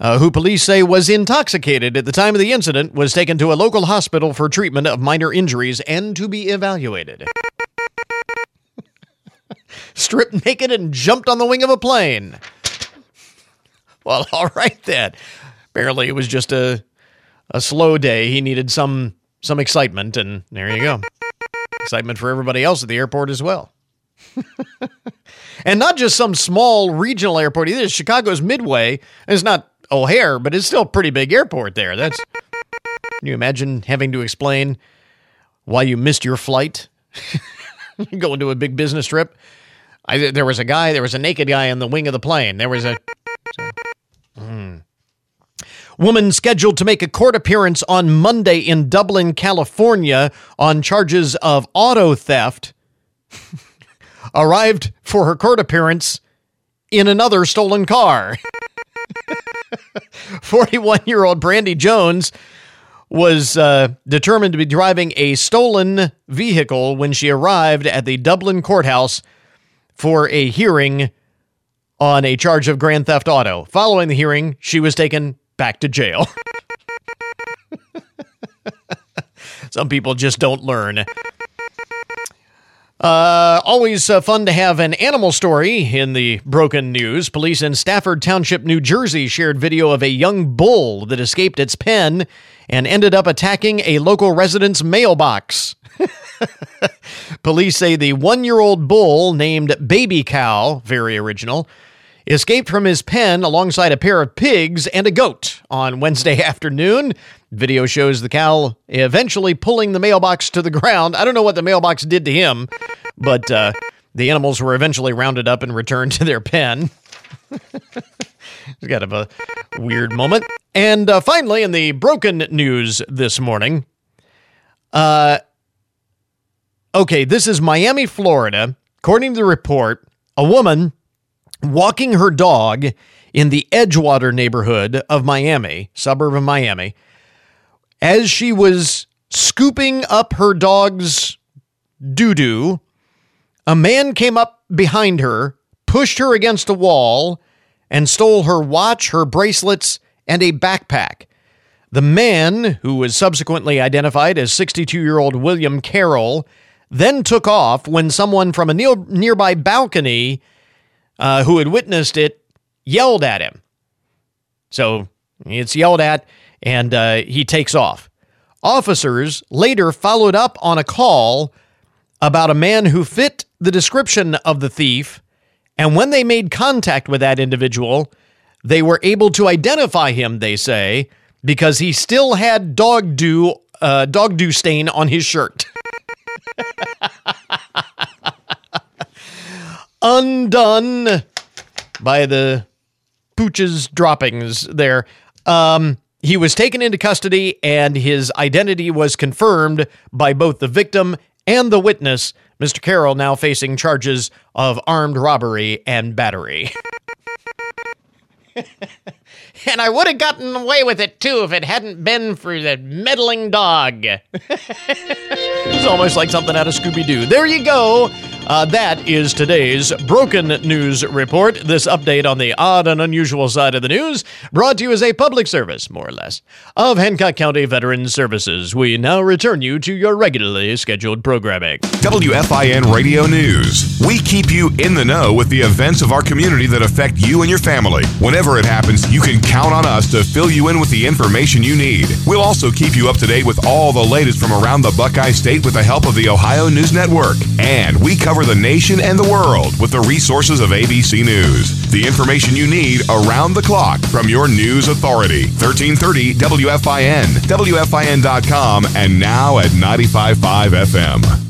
uh, who police say was intoxicated at the time of the incident, was taken to a local hospital for treatment of minor injuries and to be evaluated. Stripped naked and jumped on the wing of a plane. Well, all right then. Apparently, it was just a a slow day. He needed some some excitement, and there you go. Excitement for everybody else at the airport as well. and not just some small regional airport either. Chicago's Midway. It's not O'Hare, but it's still a pretty big airport there. That's. Can you imagine having to explain why you missed your flight? Going to a big business trip. I, there was a guy, there was a naked guy in the wing of the plane. There was a. Mm. Woman scheduled to make a court appearance on Monday in Dublin, California on charges of auto theft. Arrived for her court appearance in another stolen car. 41 year old Brandy Jones was uh, determined to be driving a stolen vehicle when she arrived at the Dublin courthouse for a hearing on a charge of grand theft auto. Following the hearing, she was taken back to jail. Some people just don't learn. Uh, always uh, fun to have an animal story in the broken news. Police in Stafford Township, New Jersey shared video of a young bull that escaped its pen and ended up attacking a local resident's mailbox. Police say the one year old bull named Baby Cow, very original, escaped from his pen alongside a pair of pigs and a goat on Wednesday afternoon. Video shows the cow eventually pulling the mailbox to the ground. I don't know what the mailbox did to him, but uh, the animals were eventually rounded up and returned to their pen. it's kind of a weird moment. And uh, finally, in the broken news this morning, uh, okay, this is Miami, Florida. According to the report, a woman walking her dog in the Edgewater neighborhood of Miami, suburb of Miami, as she was scooping up her dog's doo doo, a man came up behind her, pushed her against a wall, and stole her watch, her bracelets, and a backpack. The man, who was subsequently identified as 62 year old William Carroll, then took off when someone from a nearby balcony uh, who had witnessed it yelled at him. So it's yelled at, and uh, he takes off. Officers later followed up on a call about a man who fit the description of the thief, and when they made contact with that individual, they were able to identify him, they say, because he still had dog dew, uh, dog dew stain on his shirt. undone by the pooch's droppings there. Um, he was taken into custody and his identity was confirmed by both the victim and the witness. Mr. Carroll now facing charges of armed robbery and battery. and I would have gotten away with it too if it hadn't been for the meddling dog. it's almost like something out of Scooby Doo. There you go. Uh, that is today's Broken News Report. This update on the odd and unusual side of the news brought to you as a public service, more or less, of Hancock County Veterans Services. We now return you to your regularly scheduled programming. WFIN Radio News. We keep you in the know with the events of our community that affect you and your family. Whenever it happens, you can count on us to fill you in with the information you need. We'll also keep you up to date with all the latest from around the Buckeye State with the help of the Ohio News Network. And we cover cover the nation and the world with the resources of ABC News. The information you need around the clock from your news authority. 1330 WFIN, WFIN.com, and now at 95.5 FM.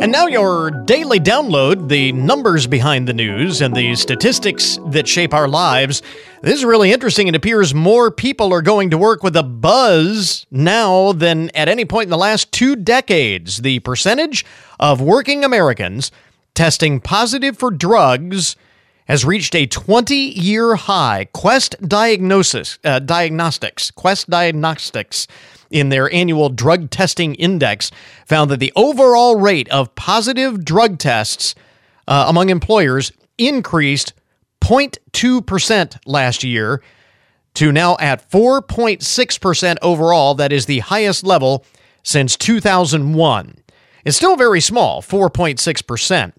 And now your daily download, the numbers behind the news and the statistics that shape our lives. This is really interesting. It appears more people are going to work with a buzz now than at any point in the last two decades. The percentage of working Americans testing positive for drugs has reached a 20 year high. Quest Diagnosis, uh, Diagnostics, Quest Diagnostics in their annual drug testing index found that the overall rate of positive drug tests uh, among employers increased 0.2% last year to now at 4.6% overall. That is the highest level since 2001. It's still very small, 4.6%.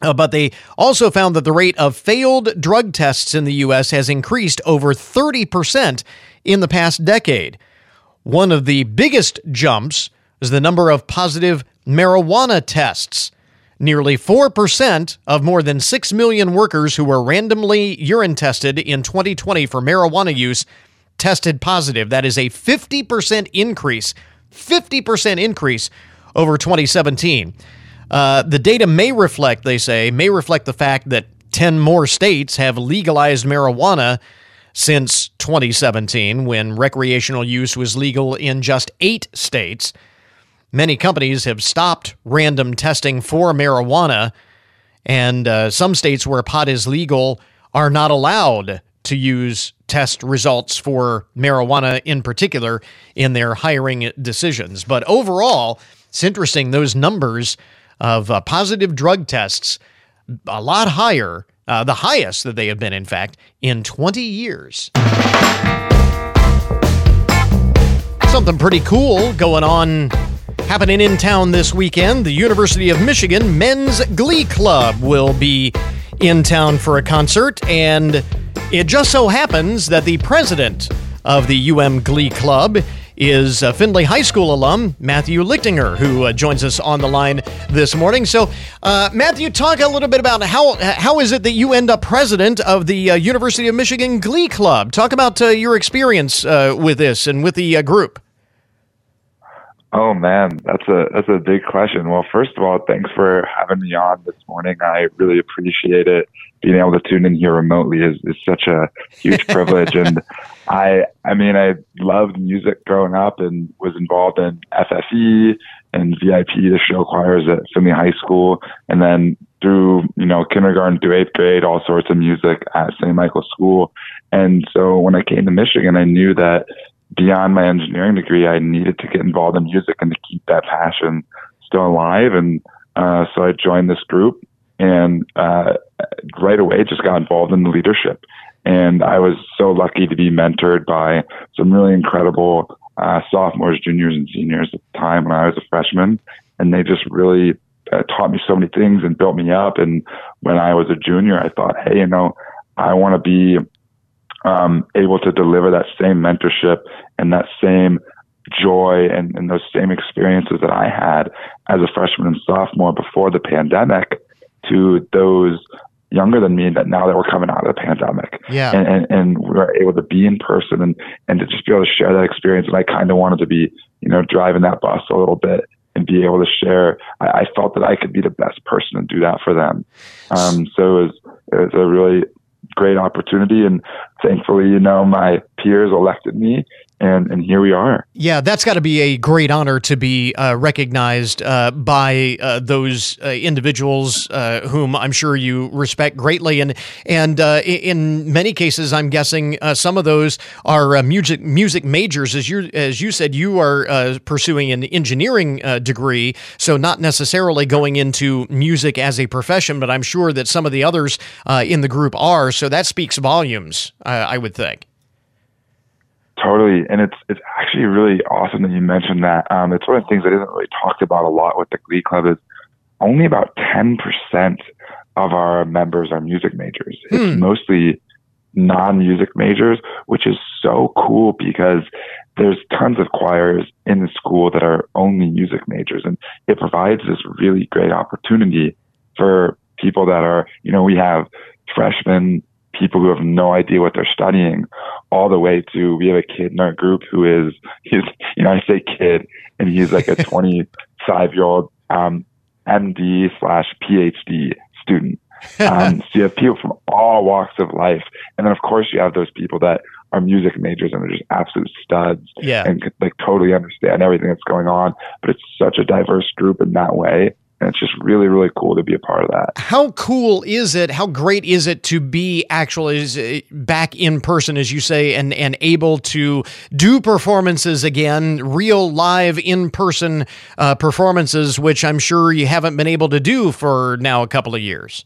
Uh, but they also found that the rate of failed drug tests in the U.S. has increased over 30% in the past decade. One of the biggest jumps is the number of positive marijuana tests. Nearly 4% of more than 6 million workers who were randomly urine tested in 2020 for marijuana use tested positive. That is a 50% increase. 50% increase over 2017. Uh, the data may reflect, they say, may reflect the fact that 10 more states have legalized marijuana since 2017, when recreational use was legal in just eight states. Many companies have stopped random testing for marijuana, and uh, some states where pot is legal are not allowed to use test results for marijuana in particular in their hiring decisions. But overall, it's interesting, those numbers of uh, positive drug tests a lot higher, uh, the highest that they have been, in fact, in 20 years. Something pretty cool going on happening in town this weekend. The University of Michigan Men's Glee Club will be in town for a concert, and it just so happens that the president of the UM Glee Club is uh, Findlay High School alum Matthew Lichtinger, who uh, joins us on the line this morning. So, uh, Matthew, talk a little bit about how how is it that you end up president of the uh, University of Michigan Glee Club? Talk about uh, your experience uh, with this and with the group. Oh man, that's a that's a big question. Well, first of all, thanks for having me on this morning. I really appreciate it. Being able to tune in here remotely is, is such a huge privilege. and I I mean I loved music growing up and was involved in FFE and VIP, the show choirs at Findlay High School, and then through you know kindergarten through eighth grade, all sorts of music at St. Michael's School. And so when I came to Michigan, I knew that beyond my engineering degree, I needed to get involved in music and to keep that passion still alive. And uh, so I joined this group and uh, right away just got involved in the leadership. And I was so lucky to be mentored by some really incredible uh, sophomores, juniors, and seniors at the time when I was a freshman. And they just really uh, taught me so many things and built me up. And when I was a junior, I thought, hey, you know, I want to be um, able to deliver that same mentorship and that same joy and, and those same experiences that I had as a freshman and sophomore before the pandemic to those younger than me that now that we're coming out of the pandemic. Yeah. And, and, and we're able to be in person and, and to just be able to share that experience. And I kind of wanted to be, you know, driving that bus a little bit and be able to share. I, I felt that I could be the best person to do that for them. Um, so it was, it was a really great opportunity. And thankfully, you know, my peers elected me and and here we are. Yeah, that's got to be a great honor to be uh, recognized uh, by uh, those uh, individuals uh, whom I'm sure you respect greatly, and and uh, in many cases, I'm guessing some of those are music music majors. As you as you said, you are pursuing an engineering degree, so not necessarily going into music as a profession, but I'm sure that some of the others in the group are. So that speaks volumes, I would think. Totally, and it's it's actually really awesome that you mentioned that. Um, it's one of the things that isn't really talked about a lot with the Glee Club is only about ten percent of our members are music majors. Hmm. It's mostly non-music majors, which is so cool because there's tons of choirs in the school that are only music majors, and it provides this really great opportunity for people that are, you know, we have freshmen people who have no idea what they're studying, all the way to we have a kid in our group who is he's you know I say kid and he's like a 25 year old um, MD slash PhD student. Um, so you have people from all walks of life, and then of course you have those people that are music majors and are just absolute studs yeah. and like totally understand everything that's going on. But it's such a diverse group in that way and it's just really, really cool to be a part of that. How cool is it? How great is it to be actually uh, back in person, as you say, and, and able to do performances again, real live in person uh, performances, which I'm sure you haven't been able to do for now a couple of years?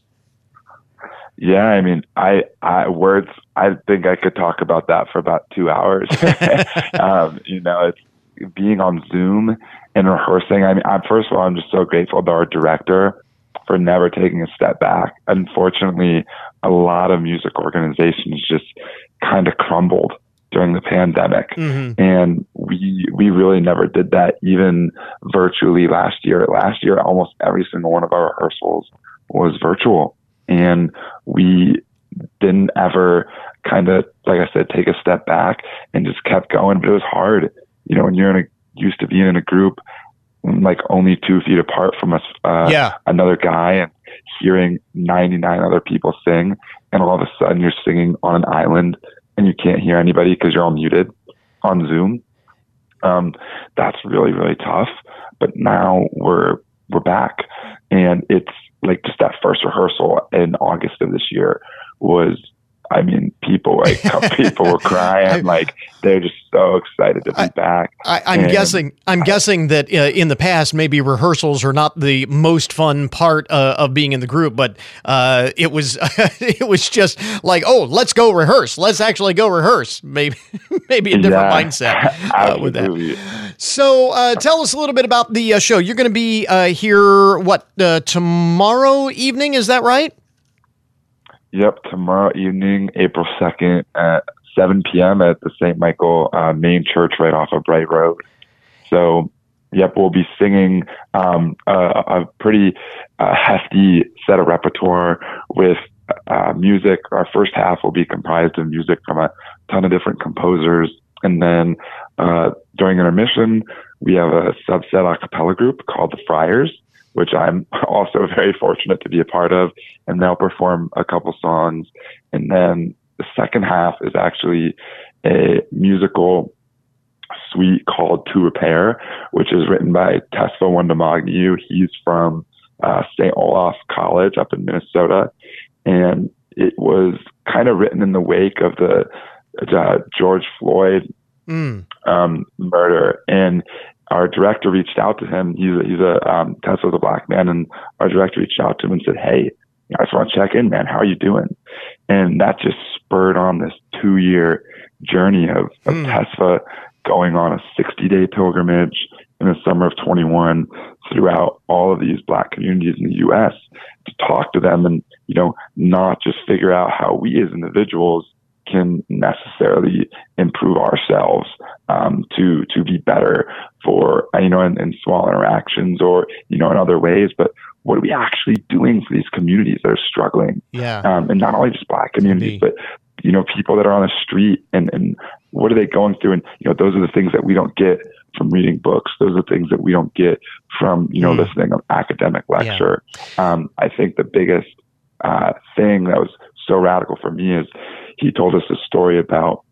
Yeah, I mean, I, I words. I think I could talk about that for about two hours. um, you know, it's being on Zoom and rehearsing. I mean, I'm, first of all, I'm just so grateful to our director for never taking a step back. Unfortunately, a lot of music organizations just kind of crumbled during the pandemic. Mm-hmm. And we we really never did that even virtually last year. Last year, almost every single one of our rehearsals was virtual, and we didn't ever kind of like I said take a step back and just kept going. But it was hard, you know, when you're in a used to being in a group like only two feet apart from us, uh, Yeah. another guy, and hearing 99 other people sing, and all of a sudden you're singing on an island and you can't hear anybody because you're all muted on Zoom. Um, that's really really tough. But now we're we're back, and it's like just that first rehearsal in August of this year was. I mean, people like people were crying, like they're just so excited to be back. I, I'm And guessing. I'm guessing that uh, in the past, maybe rehearsals are not the most fun part uh, of being in the group, but uh, it was. it was just like, oh, let's go rehearse. Let's actually go rehearse. Maybe, maybe a different Yeah, mindset uh, with that. So, uh, tell us a little bit about the uh, show. You're going to be uh, here what uh, tomorrow evening? Is that right? Yep, tomorrow evening, April 2nd at 7 p.m. at the St. Michael uh, main church right off of Bright Road. So, yep, we'll be singing um, a, a pretty uh, hefty set of repertoire with uh, music. Our first half will be comprised of music from a ton of different composers. And then uh, during intermission, we have a subset a cappella group called the Friars, which I'm also very fortunate to be a part of. And they'll perform a couple songs. And then the second half is actually a musical suite called To Repair, which is written by Tesfa Wondemagegnehu. He's from uh, St. Olaf College up in Minnesota. And it was kind of written in the wake of the uh, George Floyd Mm. um, murder. And our director reached out to him. He's a, he's a um, Tesfa's a black man, and our director reached out to him and said, "Hey, I just want to check in, man. How are you doing?" And that just spurred on this two year journey of, of Tesla going on a 60 day pilgrimage in the summer of 21 throughout all of these black communities in the U.S. to talk to them and you know not just figure out how we as individuals can necessarily improve ourselves um, to to be better for uh, you know in, in small interactions or you know in other ways, but what are we actually doing for these communities that are struggling? Yeah. Um, and not only just black communities, but you know people that are on the street and and what are they going through? And you know those are the things that we don't get from reading books. Those are the things that we don't get from you know Mm. listening to academic lecture. Um, I think the biggest uh, thing that was so radical for me is he told us a story about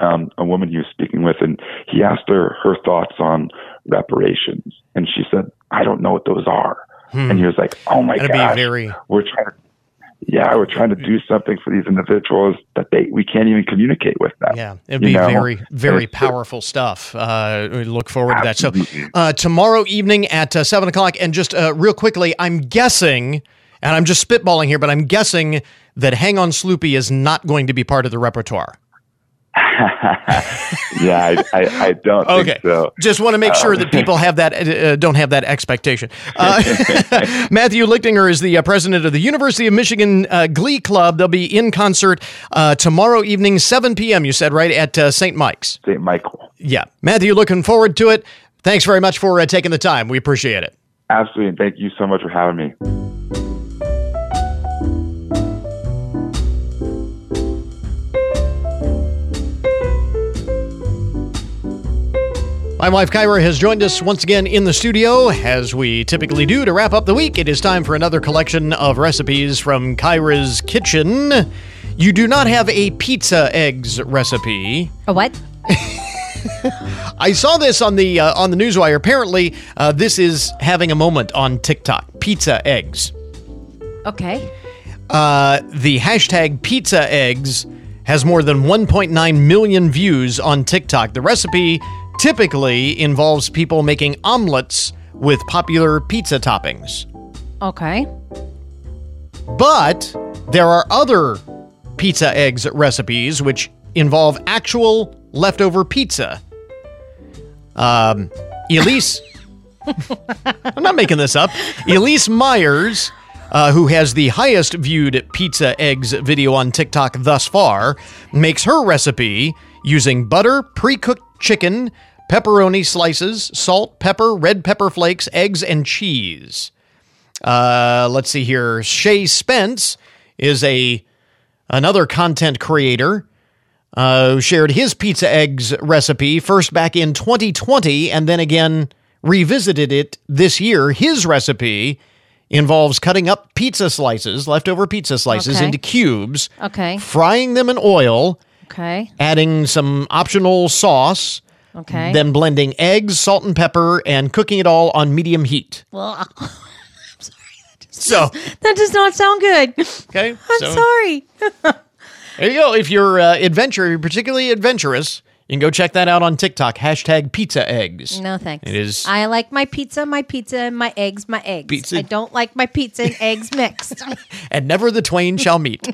um, a woman he was speaking with, and he asked her her thoughts on reparations, and she said, "I don't know what those are." Hmm. And he was like, "Oh my That'd be gosh, very- we're trying to." Yeah, we're trying to do something for these individuals that they we can't even communicate with them. Yeah, it'd be know? very, very It's- powerful stuff. Uh, we look forward to that. So, uh, tomorrow evening at uh, seven o'clock, and just uh, real quickly, I'm guessing, and I'm just spitballing here, but I'm guessing that "Hang On Sloopy" is not going to be part of the repertoire. yeah, I, I, I don't Okay, think so. just want to make sure Um, that people have that uh, don't have that expectation. Uh, Matthew Lichtinger is the uh, president of the University of Michigan uh, Glee Club. They'll be in concert uh, tomorrow evening, 7 p.m. You said right at uh, St. Mike's. St. Michael. Yeah, Matthew, looking forward to it. Thanks very much for uh, taking the time. We appreciate it. Absolutely, and thank you so much for having me. My wife Kyra has joined us once again in the studio, as we typically do to wrap up the week. It is time for another collection of recipes from Kyra's kitchen. You do not have a pizza eggs recipe. A what? I saw this on the uh, on the newswire. Apparently, uh, this is having a moment on TikTok. Pizza eggs. Okay. Uh, the hashtag pizza eggs has more than 1.9 million views on TikTok. The recipe typically involves people making omelets with popular pizza toppings. Okay. But there are other pizza eggs recipes which involve actual leftover pizza. Um, Elyse, I'm not making this up. Elyse Myers, uh, who has the highest viewed pizza eggs video on TikTok thus far, makes her recipe using butter, pre cooked chicken, pepperoni slices, salt, pepper, red pepper flakes, eggs, and cheese. Uh, let's see here. Shay Spence is a another content creator uh, who shared his pizza eggs recipe first back in 2020 and then again revisited it this year. His recipe involves cutting up pizza slices, leftover pizza slices, Okay. into cubes, Okay. frying them in oil, Okay. adding some optional sauce, Okay. then blending eggs, salt, and pepper, and cooking it all on medium heat. Well, I'm sorry. That So, that does not sound good. okay. I'm so sorry. There you go. If you're uh, adventure, you're particularly adventurous, you can go check that out on TikTok. Hashtag pizza eggs. No thanks. It is. I like my pizza, my pizza, and my eggs, my eggs. Pizza- I don't like my pizza and eggs mixed. and never the twain shall meet.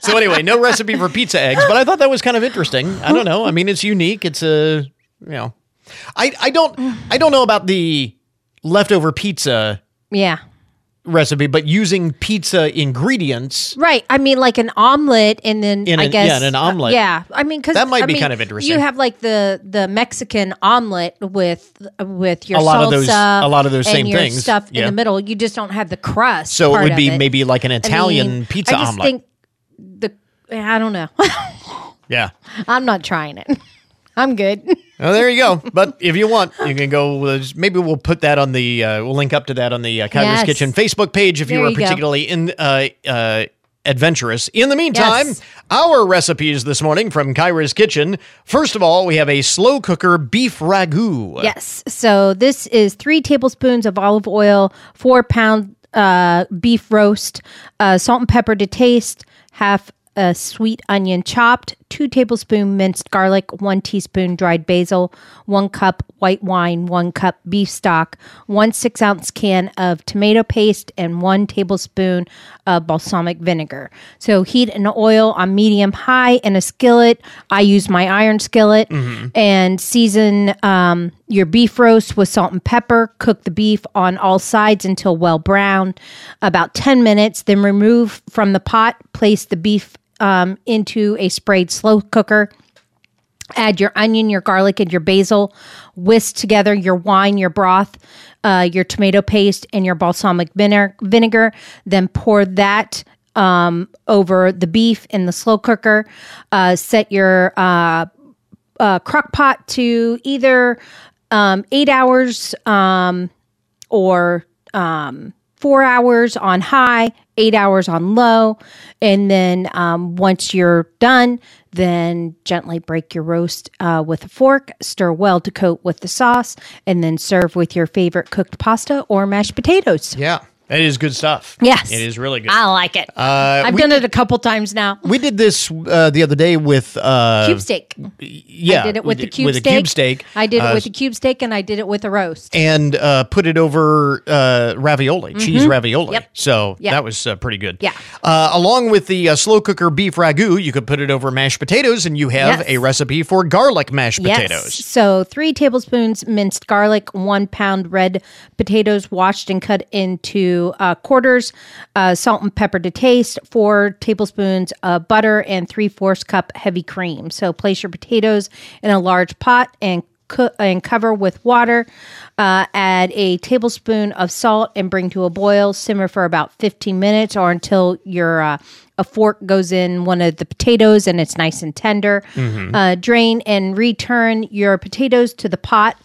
so anyway, no recipe for pizza eggs, but I thought that was kind of interesting. I don't know. I mean, it's unique. It's a you know, I I don't I don't know about the leftover pizza yeah. recipe, but using pizza ingredients. Right. I mean, like an omelet, and then In I an- guess yeah, in an omelet. yeah. I mean, because That might I be mean, kind of interesting. You have like the the Mexican omelet with with your A lot salsa of those- a lot of those and same your things. stuff Yeah. in the middle. You just don't have the crust. So it would be it. maybe like an I Italian mean, pizza I just omelet. think the I don't know. yeah. I'm not trying it. I'm good. Well, there you go. But if you want, you can go. uh, Maybe we'll put that on the. Uh, we'll link up to that on the uh, Kyra's Yes. Kitchen Facebook page if you are you go. particularly in uh, uh, adventurous. In the meantime, Yes. our recipes this morning from Kyra's Kitchen. First of all, we have a slow cooker beef ragu. Yes. So this is three tablespoons of olive oil, four pound uh, beef roast, uh, salt and pepper to taste, half a sweet onion chopped, two tablespoon minced garlic, one teaspoon dried basil, one cup white wine, one cup beef stock, one six ounce can of tomato paste, and one tablespoon of balsamic vinegar. So heat an oil on medium high in a skillet. I use my iron skillet and season um, your beef roast with salt and pepper. Cook the beef on all sides until well browned, about 10 minutes. Then remove from the pot. Place the beef um, into a sprayed slow cooker. Add your onion, your garlic, and your basil. Whisk together your wine, your broth, uh, your tomato paste, and your balsamic vinegar. vinegar. Then pour that um, over the beef in the slow cooker. Uh, set your uh, uh, crock pot to either um, eight hours um, or um, four hours on high, eight hours on low. And then um, once you're done, then gently break your roast uh, with a fork, stir well to coat with the sauce, and then serve with your favorite cooked pasta or mashed potatoes. Yeah, that is good stuff. Yes. it is really good. I like it. Uh, I've done it a couple times now. We did this uh, the other day with uh, Cube steak. Yeah, I did it with we the cube with a steak. cube steak. I did Uh, it with the cube steak, and I did it with a roast. and uh, put it over uh, ravioli, cheese ravioli. Yep. So Yep. that was uh, pretty good. Yeah. Uh, along with the uh, slow cooker beef ragu, you could put it over mashed potatoes, and you have Yes. a recipe for garlic mashed potatoes. So three tablespoons minced garlic, one pound red potatoes washed and cut into uh, quarters, uh, salt and pepper to taste, four tablespoons of butter, and three fourths cup heavy cream. So place your potatoes in a large pot and cook and cover with water. Uh, add a tablespoon of salt and bring to a boil. Simmer for about 15 minutes or until your uh, a fork goes in one of the potatoes and it's nice and tender. Uh, drain and return your potatoes to the pot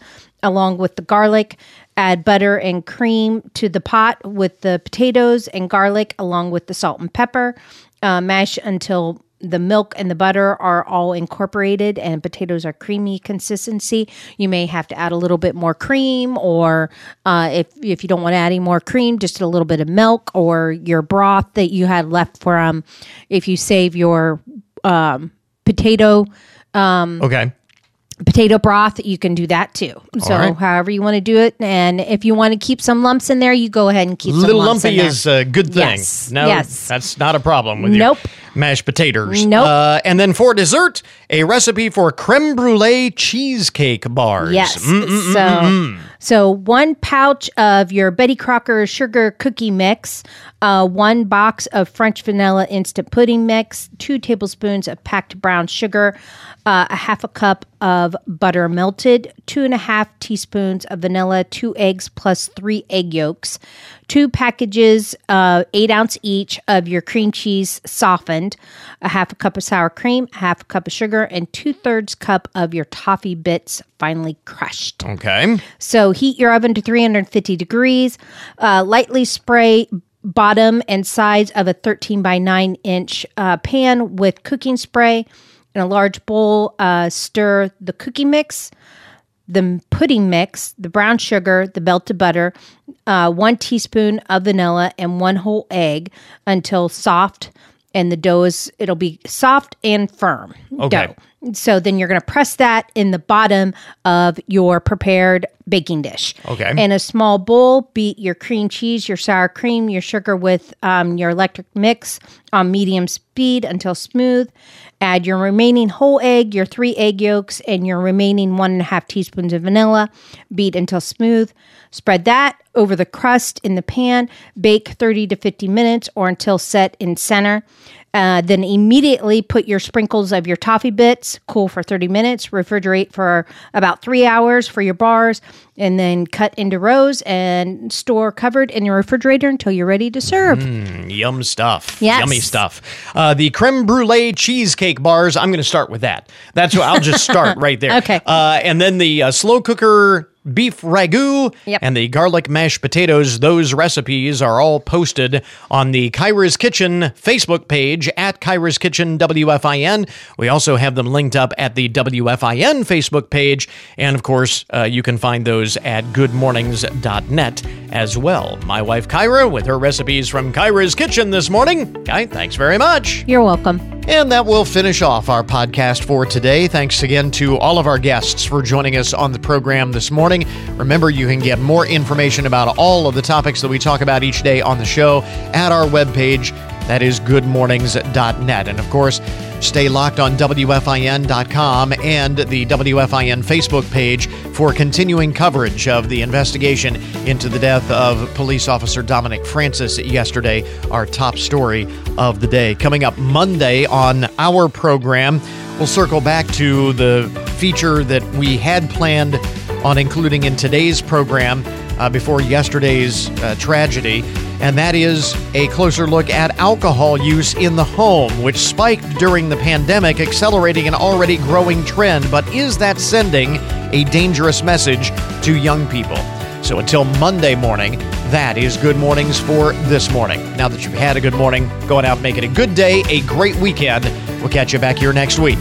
along with the garlic. Add butter and cream to the pot with the potatoes and garlic along with the salt and pepper. Uh, mash until the milk and the butter are all incorporated and potatoes are creamy consistency. You may have to add a little bit more cream, or uh, if if you don't want to add any more cream, just a little bit of milk or your broth that you had left from. If you save your um, potato Okay. Potato broth, you can do that too. So right. however you want to do it, and if you want to keep some lumps in there, you go ahead and keep some Little lumps lumpy in there. is a good thing. Yes. No, Yes. that's not a problem with you. Nope. Mashed potatoes. Nope. Uh, and then for dessert, a recipe for creme brulee cheesecake bars. Yes. Mm-mm-mm-mm-mm. So, so one pouch of your Betty Crocker sugar cookie mix, uh, one box of French vanilla instant pudding mix, two tablespoons of packed brown sugar, uh, a half a cup of butter melted, two and a half teaspoons of vanilla, two eggs plus three egg yolks, two packages, uh, eight ounce each of your cream cheese softened, a half a cup of sour cream, a half a cup of sugar, and two thirds cup of your toffee bits finely crushed. Okay. So heat your oven to 350 degrees. Uh, lightly spray bottom and sides of a 13 by 9 inch uh, pan with cooking spray. In a large bowl, uh, stir the cookie mix, the pudding mix, the brown sugar, the melted butter, uh, one teaspoon of vanilla, and one whole egg until soft. And the dough is, it'll be soft and firm Okay. dough. So then you're going to press that in the bottom of your prepared baking dish. Okay. In a small bowl, beat your cream cheese, your sour cream, your sugar with um, your electric mix on medium speed until smooth. Add your remaining whole egg, your three egg yolks, and your remaining one and a half teaspoons of vanilla. Beat until smooth. Spread that over the crust in the pan. Bake 30 to 50 minutes or until set in center. Uh, then immediately put your sprinkles of your toffee bits, cool for 30 minutes, refrigerate for about three hours for your bars, and then cut into rows and store covered in your refrigerator until you're ready to serve. Mm, yum stuff. Yes. Yummy stuff. Uh, the creme brulee cheesecake bars. I'm going to start with that. That's what I'll just start right there. Okay. Uh, and then the uh, slow cooker beef ragu Yep. and the garlic mashed potatoes. Those recipes are all posted on the Kyra's Kitchen Facebook page at Kyra's Kitchen WFIN. We also have them linked up at the WFIN Facebook page. And of course, uh, you can find those at goodmornings.net as well. My wife Kyra with her recipes from Kyra's Kitchen this morning. Guy, thanks very much. You're welcome. And that will finish off our podcast for today. Thanks again to all of our guests for joining us on the program this morning. Remember, you can get more information about all of the topics that we talk about each day on the show at our webpage. That is goodmornings.net. And of course, stay locked on WFIN.com and the WFIN Facebook page for continuing coverage of the investigation into the death of police officer Dominic Francis yesterday, our top story of the day. Coming up Monday on our program, we'll circle back to the feature that we had planned on including in today's program uh, before yesterday's uh, tragedy, and that is a closer look at alcohol use in the home, which spiked during the pandemic, accelerating an already growing trend. But is that sending a dangerous message to young people? So until Monday morning, that is Good Mornings for this morning. Now that you've had a good morning, go on out, make it a good day, a great weekend. We'll catch you back here next week.